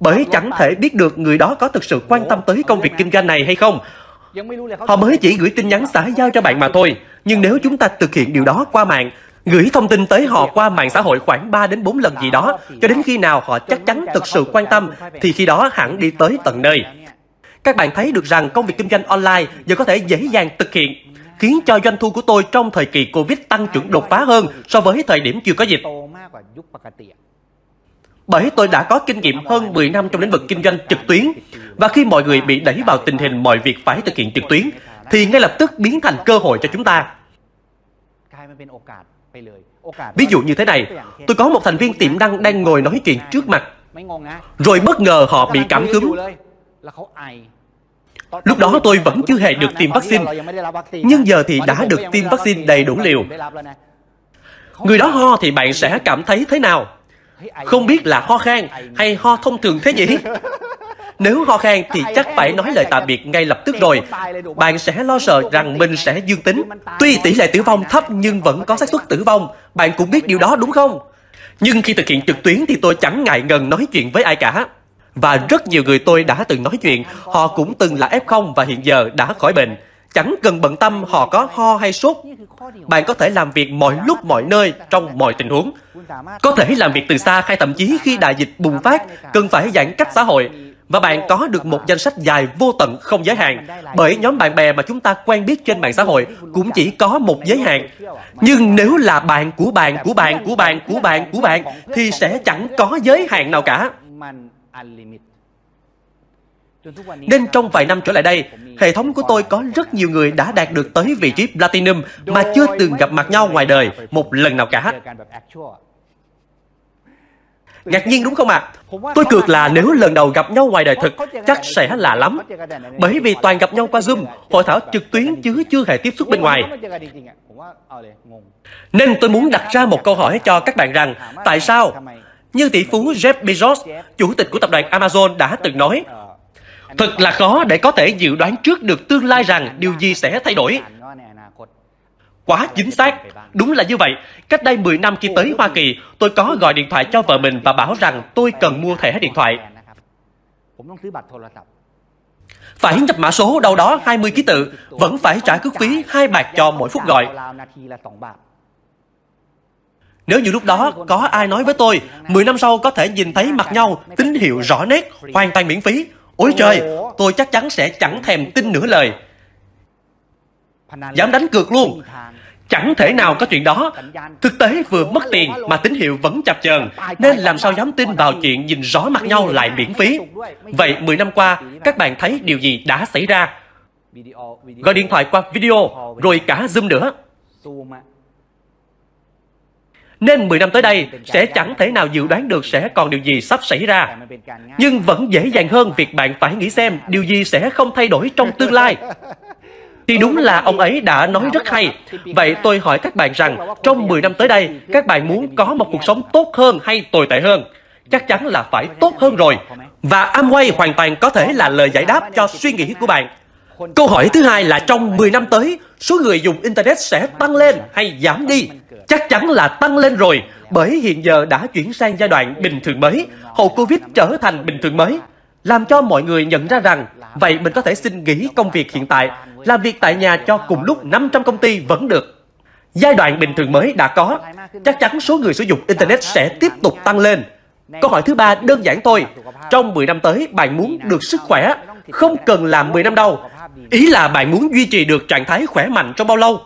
Bởi chẳng thể biết được người đó có thực sự quan tâm tới công việc kinh doanh này hay không. Họ mới chỉ gửi tin nhắn xã giao cho bạn mà thôi. Nhưng nếu chúng ta thực hiện điều đó qua mạng gửi thông tin tới họ qua mạng xã hội khoảng 3 đến 4 lần gì đó, cho đến khi nào họ chắc chắn thực sự quan tâm thì khi đó hẳn đi tới tận nơi. Các bạn thấy được rằng công việc kinh doanh online giờ có thể dễ dàng thực hiện, khiến cho doanh thu của tôi trong thời kỳ Covid tăng trưởng đột phá hơn so với thời điểm chưa có dịch. Bởi tôi đã có kinh nghiệm hơn 10 năm trong lĩnh vực kinh doanh trực tuyến và khi mọi người bị đẩy vào tình hình mọi việc phải thực hiện trực tuyến thì ngay lập tức biến thành cơ hội cho chúng ta. Ví dụ như thế này, tôi có một thành viên tiềm năng đang ngồi nói chuyện trước mặt. Rồi bất ngờ họ bị cảm cúm. Lúc đó tôi vẫn chưa hề được tiêm vaccine, nhưng giờ thì đã được tiêm vaccine đầy đủ liều. Người đó ho thì bạn sẽ cảm thấy thế nào? Không biết là ho khan hay ho thông thường thế nhỉ? Nếu ho khan thì chắc phải nói lời tạm biệt ngay lập tức rồi. Bạn sẽ lo sợ rằng mình sẽ dương tính. Tuy tỷ lệ tử vong thấp nhưng vẫn có xác suất tử vong. Bạn cũng biết điều đó đúng không? Nhưng khi thực hiện trực tuyến thì tôi chẳng ngại ngần nói chuyện với ai cả. Và rất nhiều người tôi đã từng nói chuyện, họ cũng từng là F0 và hiện giờ đã khỏi bệnh. Chẳng cần bận tâm họ có ho hay sốt. Bạn có thể làm việc mọi lúc mọi nơi trong mọi tình huống. Có thể làm việc từ xa hay thậm chí khi đại dịch bùng phát, cần phải giãn cách xã hội. Và bạn có được một danh sách dài vô tận không giới hạn bởi nhóm bạn bè mà chúng ta quen biết trên mạng xã hội cũng chỉ có một giới hạn. Nhưng nếu là bạn của bạn của bạn của bạn của bạn của bạn thì sẽ chẳng có giới hạn nào cả. Nên trong vài năm trở lại đây, hệ thống của tôi có rất nhiều người đã đạt được tới vị trí Platinum mà chưa từng gặp mặt nhau ngoài đời một lần nào cả. Ngạc nhiên đúng không ạ? À? Tôi cược là nếu lần đầu gặp nhau ngoài đời thực, chắc sẽ lạ lắm. Bởi vì toàn gặp nhau qua Zoom, hội thảo trực tuyến chứ chưa hề tiếp xúc bên ngoài. Nên tôi muốn đặt ra một câu hỏi cho các bạn rằng, tại sao? Như tỷ phú Jeff Bezos, chủ tịch của tập đoàn Amazon đã từng nói, Thật là khó để có thể dự đoán trước được tương lai rằng điều gì sẽ thay đổi. Quá chính xác. Đúng là như vậy. Cách đây 10 năm khi tới Hoa Kỳ, tôi có gọi điện thoại cho vợ mình và bảo rằng tôi cần mua thẻ điện thoại. Phải nhập mã số đâu đó 20 ký tự, vẫn phải trả cước phí 2 bạc cho mỗi phút gọi. Nếu như lúc đó có ai nói với tôi 10 năm sau có thể nhìn thấy mặt nhau tín hiệu rõ nét, hoàn toàn miễn phí Ôi trời, tôi chắc chắn sẽ chẳng thèm tin nửa lời. Dám đánh cược luôn. Chẳng thể nào có chuyện đó. Thực tế vừa mất tiền mà tín hiệu vẫn chập chờn, nên làm sao dám tin vào chuyện nhìn rõ mặt nhau lại miễn phí. Vậy 10 năm qua, các bạn thấy điều gì đã xảy ra? Gọi điện thoại qua video, rồi cả Zoom nữa. Nên 10 năm tới đây sẽ chẳng thể nào dự đoán được sẽ còn điều gì sắp xảy ra. Nhưng vẫn dễ dàng hơn việc bạn phải nghĩ xem điều gì sẽ không thay đổi trong tương lai. Thì đúng là ông ấy đã nói rất hay. Vậy tôi hỏi các bạn rằng, trong 10 năm tới đây, các bạn muốn có một cuộc sống tốt hơn hay tồi tệ hơn? Chắc chắn là phải tốt hơn rồi. Và Amway hoàn toàn có thể là lời giải đáp cho suy nghĩ của bạn. Câu hỏi thứ hai là trong 10 năm tới, số người dùng Internet sẽ tăng lên hay giảm đi? chắc chắn là tăng lên rồi bởi hiện giờ đã chuyển sang giai đoạn bình thường mới, hậu Covid trở thành bình thường mới, làm cho mọi người nhận ra rằng vậy mình có thể xin nghỉ công việc hiện tại, làm việc tại nhà cho cùng lúc 500 công ty vẫn được. Giai đoạn bình thường mới đã có, chắc chắn số người sử dụng Internet sẽ tiếp tục tăng lên. Câu hỏi thứ ba đơn giản thôi, trong 10 năm tới bạn muốn được sức khỏe, không cần làm 10 năm đâu. Ý là bạn muốn duy trì được trạng thái khỏe mạnh trong bao lâu?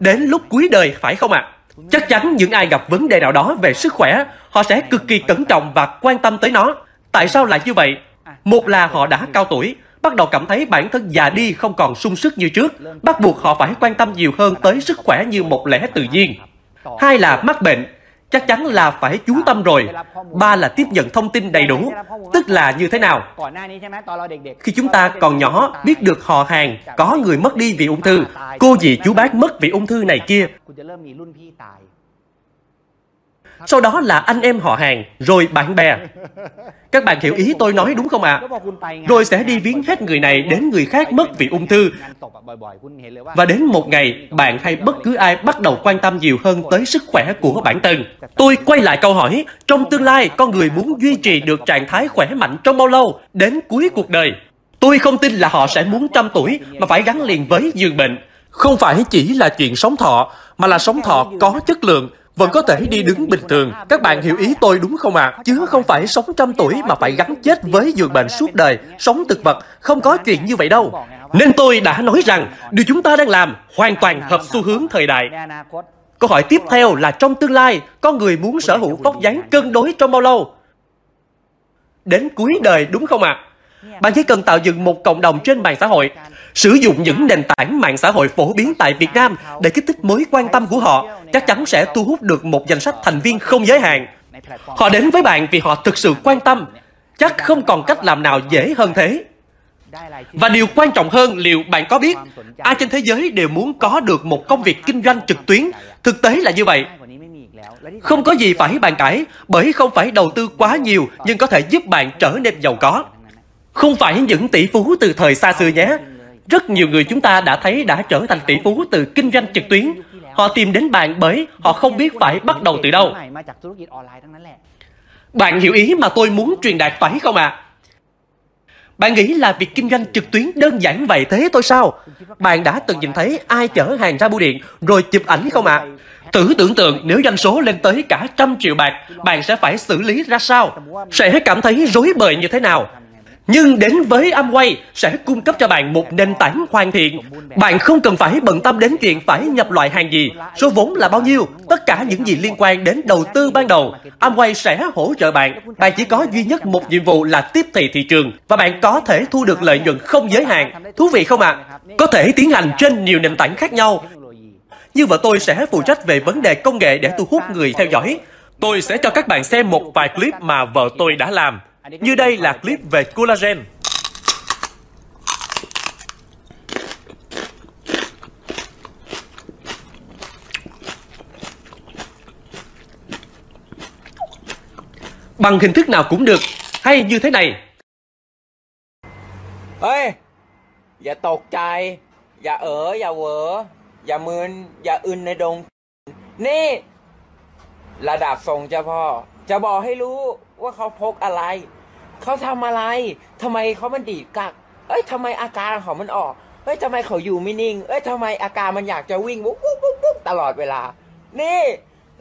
Đến lúc cuối đời phải không ạ? À? Chắc chắn những ai gặp vấn đề nào đó về sức khỏe, họ sẽ cực kỳ cẩn trọng và quan tâm tới nó. Tại sao lại như vậy? Một là họ đã cao tuổi, bắt đầu cảm thấy bản thân già đi không còn sung sức như trước, bắt buộc họ phải quan tâm nhiều hơn tới sức khỏe như một lẽ tự nhiên. Hai là mắc bệnh, chắc chắn là phải chú tâm rồi. Ba là tiếp nhận thông tin đầy đủ, tức là như thế nào? Khi chúng ta còn nhỏ, biết được họ hàng, có người mất đi vì ung thư, cô dì chú bác mất vì ung thư này kia. Sau đó là anh em họ hàng, rồi bạn bè. Các bạn hiểu ý tôi nói đúng không ạ? À? Rồi sẽ đi viếng hết người này đến người khác mất vì ung thư. Và đến một ngày, bạn hay bất cứ ai bắt đầu quan tâm nhiều hơn tới sức khỏe của bản thân. Tôi quay lại câu hỏi, trong tương lai, con người muốn duy trì được trạng thái khỏe mạnh trong bao lâu? Đến cuối cuộc đời. Tôi không tin là họ sẽ muốn trăm tuổi mà phải gắn liền với giường bệnh. Không phải chỉ là chuyện sống thọ, mà là sống thọ có chất lượng, vẫn có thể đi đứng bình thường. Các bạn hiểu ý tôi đúng không ạ? À? Chứ không phải sống trăm tuổi mà phải gắn chết với giường bệnh suốt đời, sống thực vật, không có chuyện như vậy đâu. Nên tôi đã nói rằng điều chúng ta đang làm hoàn toàn hợp xu hướng thời đại. Câu hỏi tiếp theo là trong tương lai, con người muốn sở hữu vóc dáng cân đối trong bao lâu? Đến cuối đời đúng không ạ? À? Bạn chỉ cần tạo dựng một cộng đồng trên mạng xã hội, sử dụng những nền tảng mạng xã hội phổ biến tại Việt Nam để kích thích mối quan tâm của họ, chắc chắn sẽ thu hút được một danh sách thành viên không giới hạn. Họ đến với bạn vì họ thực sự quan tâm. Chắc không còn cách làm nào dễ hơn thế. Và điều quan trọng hơn, liệu bạn có biết, ai trên thế giới đều muốn có được một công việc kinh doanh trực tuyến. Thực tế là như vậy. Không có gì phải bàn cãi, bởi không phải đầu tư quá nhiều nhưng có thể giúp bạn trở nên giàu có. Không phải những tỷ phú từ thời xa xưa nhé. Rất nhiều người chúng ta đã thấy đã trở thành tỷ phú từ kinh doanh trực tuyến. Họ tìm đến bạn bởi họ không biết phải bắt đầu từ đâu. Bạn hiểu ý mà tôi muốn truyền đạt phải không ạ? À? Bạn nghĩ là việc kinh doanh trực tuyến đơn giản vậy thế thôi sao? Bạn đã từng nhìn thấy ai chở hàng ra bưu điện rồi chụp ảnh không ạ? À? Thử tưởng tượng nếu doanh số lên tới cả trăm triệu bạc, bạn sẽ phải xử lý ra sao? Sẽ cảm thấy rối bời như thế nào? Nhưng đến với Amway sẽ cung cấp cho bạn một nền tảng hoàn thiện. Bạn không cần phải bận tâm đến chuyện phải nhập loại hàng gì, số vốn là bao nhiêu, tất cả những gì liên quan đến đầu tư ban đầu. Amway sẽ hỗ trợ bạn. Bạn chỉ có duy nhất một nhiệm vụ là tiếp thị thị trường và bạn có thể thu được lợi nhuận không giới hạn. Thú vị không ạ? À? Có thể tiến hành trên nhiều nền tảng khác nhau. Như vợ tôi sẽ phụ trách về vấn đề công nghệ để thu hút người theo dõi. Tôi sẽ cho các bạn xem một vài clip mà vợ tôi đã làm. Như đây là clip về collagen. Bằng hình thức nào cũng được, hay như thế này. Ê, dạ tột chai, dạ ở, dạ vỡ, dạ mươn, dạ ưn này đông. Nè, là đạp phòng cho bò, cho bò hay lúa. ย่ามึนอย่าอึนในดงนี่ระดับทรงเจ้าพ่อจะบอกให้รู้ว่าเขาพกอะไร เขาทำอะไรทำไมเขามันดีดกัก เอ้ยทำไมอาการของมันออกเฮ้ยทำไมเขาอยู่ไม่นิ่ง เอ้ยทำไมอาการมันอยากจะวิ่งวุ๊บวุ๊บวุ๊บวุ๊บตลอดเวลา นี่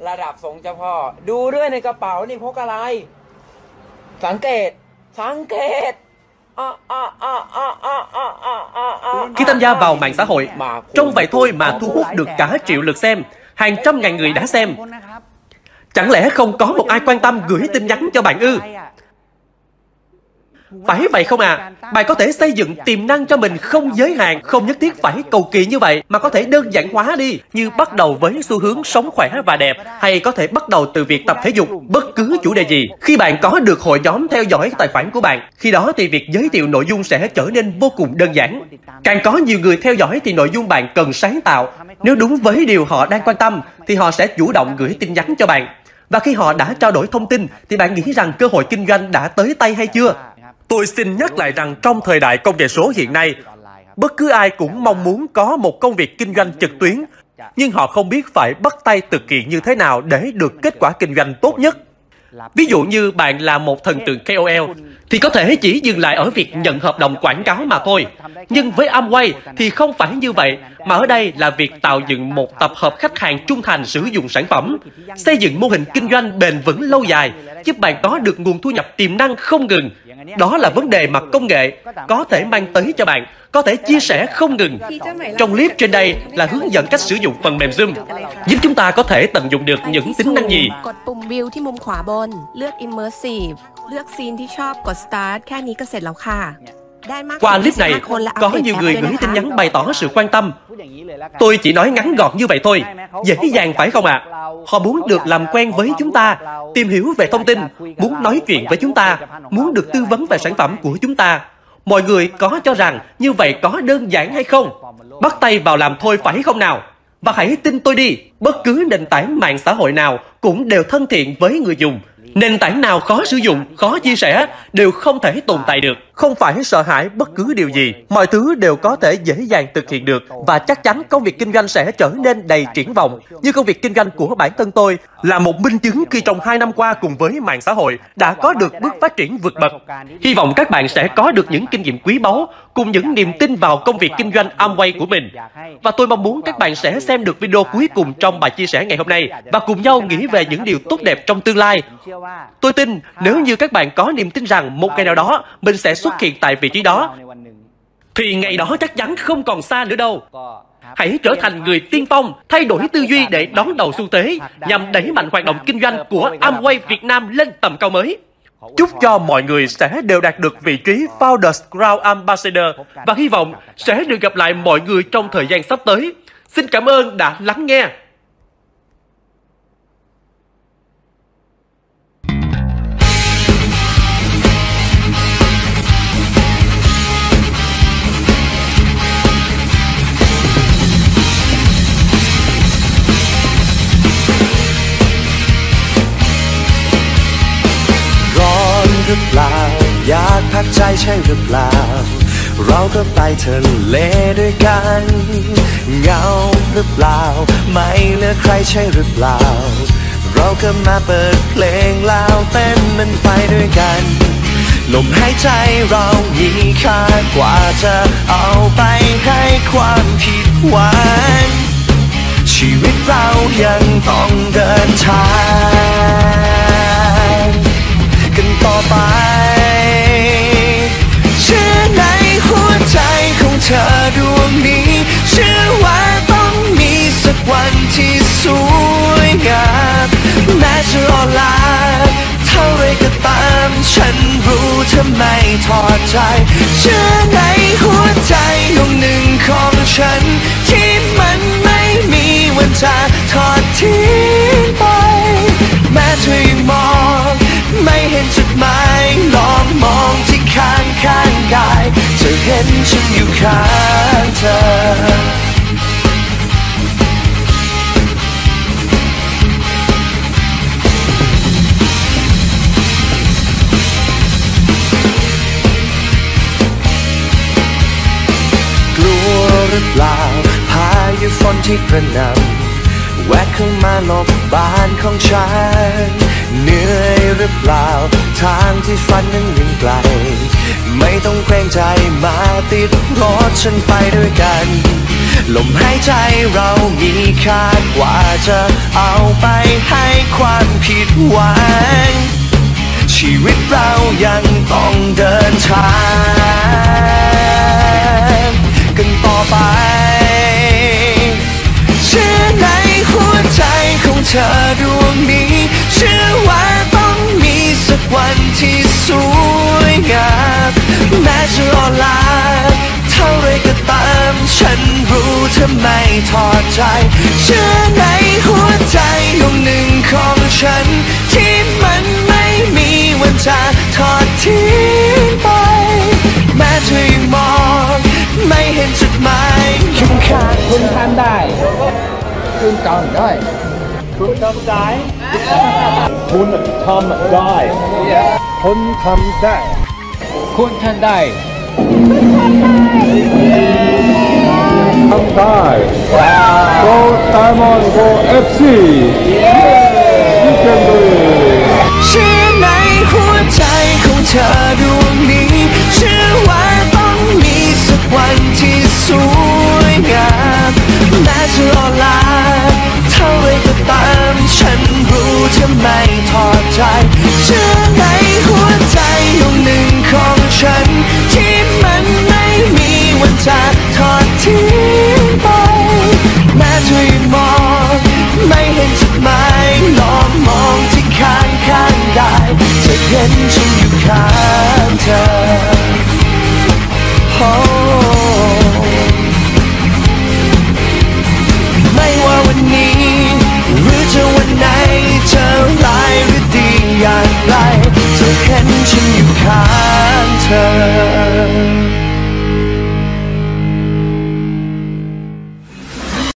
ระดับทรงเจ้าพ่อ ดูด้วยในกระเป๋านี่พกอะไร สังเกต สังเกต Khi tham gia vào mạng xã hội, trong vậy thôi mà thu hút được cả triệu lượt xem, hàng trăm ngàn người đã xem. Chẳng lẽ không có một ai quan tâm gửi tin nhắn cho bạn ư? Phải vậy không à? Bạn có thể xây dựng tiềm năng cho mình không giới hạn, không nhất thiết phải cầu kỳ như vậy, mà có thể đơn giản hóa đi, như bắt đầu với xu hướng sống khỏe và đẹp, hay có thể bắt đầu từ việc tập thể dục, bất cứ chủ đề gì. Khi bạn có được hội nhóm theo dõi tài khoản của bạn, khi đó thì việc giới thiệu nội dung sẽ trở nên vô cùng đơn giản. Càng có nhiều người theo dõi thì nội dung bạn cần sáng tạo. Nếu đúng với điều họ đang quan tâm, thì họ sẽ chủ động gửi tin nhắn cho bạn. Và khi họ đã trao đổi thông tin, thì bạn nghĩ rằng cơ hội kinh doanh đã tới tay hay chưa? Tôi xin nhắc lại rằng trong thời đại công nghệ số hiện nay, bất cứ ai cũng mong muốn có một công việc kinh doanh trực tuyến, nhưng họ không biết phải bắt tay thực hiện như thế nào để được kết quả kinh doanh tốt nhất. Ví dụ như bạn là một thần tượng KOL, thì có thể chỉ dừng lại ở việc nhận hợp đồng quảng cáo mà thôi. Nhưng với Amway thì không phải như vậy, mà ở đây là việc tạo dựng một tập hợp khách hàng trung thành sử dụng sản phẩm, xây dựng mô hình kinh doanh bền vững lâu dài, giúp bạn có được nguồn thu nhập tiềm năng không ngừng. Đó là vấn đề mà công nghệ có thể mang tới cho bạn, có thể chia sẻ không ngừng. Trong clip trên đây là hướng dẫn cách sử dụng phần mềm Zoom, giúp chúng ta có thể tận dụng được những tính năng gì. กดปุ่มวิวที่มุมขวาบน เลือก immersive เลือกซีนที่ชอบกด start แค่นี้ก็เสร็จแล้วค่ะ ได้มาก qua clip này, có nhiều người gửi tin nhắn bày tỏ sự quan tâm. Tôi chỉ nói ngắn gọn như vậy thôi, dễ dàng phải không ạ? À? Họ muốn được làm quen với chúng ta, tìm hiểu về thông tin, muốn nói chuyện với chúng ta, muốn được tư vấn về sản phẩm của chúng ta. Mọi người có cho rằng như vậy có đơn giản hay không? Bắt tay vào làm thôi phải không nào? Và hãy tin tôi đi, bất cứ nền tảng mạng xã hội nào cũng đều thân thiện với người dùng, Nền tảng nào khó sử dụng, khó chia sẻ đều không thể tồn tại được. Không phải sợ hãi bất cứ điều gì, mọi thứ đều có thể dễ dàng thực hiện được và chắc chắn công việc kinh doanh sẽ trở nên đầy triển vọng. Như công việc kinh doanh của bản thân tôi là một minh chứng khi trong hai năm qua cùng với mạng xã hội đã có được bước phát triển vượt bậc. Hy vọng các bạn sẽ có được những kinh nghiệm quý báu cùng những niềm tin vào công việc kinh doanh Amway của mình. Và tôi mong muốn các bạn sẽ xem được video cuối cùng trong bài chia sẻ ngày hôm nay và cùng nhau nghĩ về những điều tốt đẹp trong tương lai. Tôi tin nếu như các bạn có niềm tin rằng một ngày nào đó mình sẽ xuất hiện tại vị trí đó, thì ngày đó chắc chắn không còn xa nữa đâu. Hãy trở thành người tiên phong, thay đổi tư duy để đón đầu xu thế, nhằm đẩy mạnh hoạt động kinh doanh của Amway Việt Nam lên tầm cao mới. Chúc cho mọi người sẽ đều đạt được vị trí Founders Crown Ambassador và hy vọng sẽ được gặp lại mọi người trong thời gian sắp tới. Xin cảm ơn đã lắng nghe. เปล่า อยากพักใจใช่หรือเปล่า เราก็ไปทะเลด้วยกัน เงาหรือเปล่า ไม่เหลือใครใช่หรือเปล่า เราก็มาเปิดเพลงแล้วเต้นมันไปด้วยกัน ลมหายใจเรามีค่ากว่าจะเอาไปให้ความผิดหวังชีวิตเรายังต้องเดินทาง กันต่อไป เชื่อในหัวใจของเธอดวงนี้ เชื่อว่าต้องมีสักวันที่สวยงามแม้จะอ่อนล้าเท่าไรก็ตาม ฉันรู้เธอไม่ทอดใจ เชื่อในหัวใจดวงหนึ่งของฉัน ที่มันไม่มีวันจะทอดทิ้งไป แม้เธอยังมอง ไม่เห็นจุดหมายลองมองที่ข้างข้างกายจะเห็นฉันอยู่ข้างเธอกลัวหรือเปล่าพายุฝนที่กระหน่ำ แวะเข้ามาหลบบ้านของฉัน เหนื่อยหรือเปล่า ทางที่ฝันนั้นยังไกล ไม่ต้องเกรงใจมาติดรถฉันไปด้วยกัน ลมหายใจเรามีค่ากว่าจะเอาไปให้ความผิดหวัง ชีวิตเรายังต้องเดินทาง กันต่อไป หัวใจของเธอดวงนี้ เชื่อว่าต้องมีสักวันที่สวยงามแม้จะอ่อนล้าเท่าไรก็ตาม ฉันรู้เธอไม่ทอดใจ เชื่อในหัวใจดวงหนึ่งของฉัน ที่มันไม่มีวันจะทอดทิ้งไปแม้เธอยังมอง ไม่เห็นจุดหมายข้างขางคุณทำได้ คุณทำได้ คุณทำได้คุณทำได้ คุณทำได้ คุณทำได้ทำได้ Go Diamond Go FC You can do it เชื่อในหัวใจของเธอดวงนี้เชื่อว่าต้องมีสักวันที่สวยงามแม้จะอ่อนล้าเท่าไรก็ตาม ฉันรู้เธอไม่ทอดใจ เชื่อในหัวใจดวงหนึ่งของฉัน ที่มันไม่มีวันจะทอดทิ้งไป แม้เธอมอง ไม่เห็นจุดหมายลองมองที่ข้างข้างได้จะเห็นฉันอยู่ข้างเธอ oh. เธอร้ายหรือดีอย่างไรเธอเห็นฉันอยู่ข้างเธอ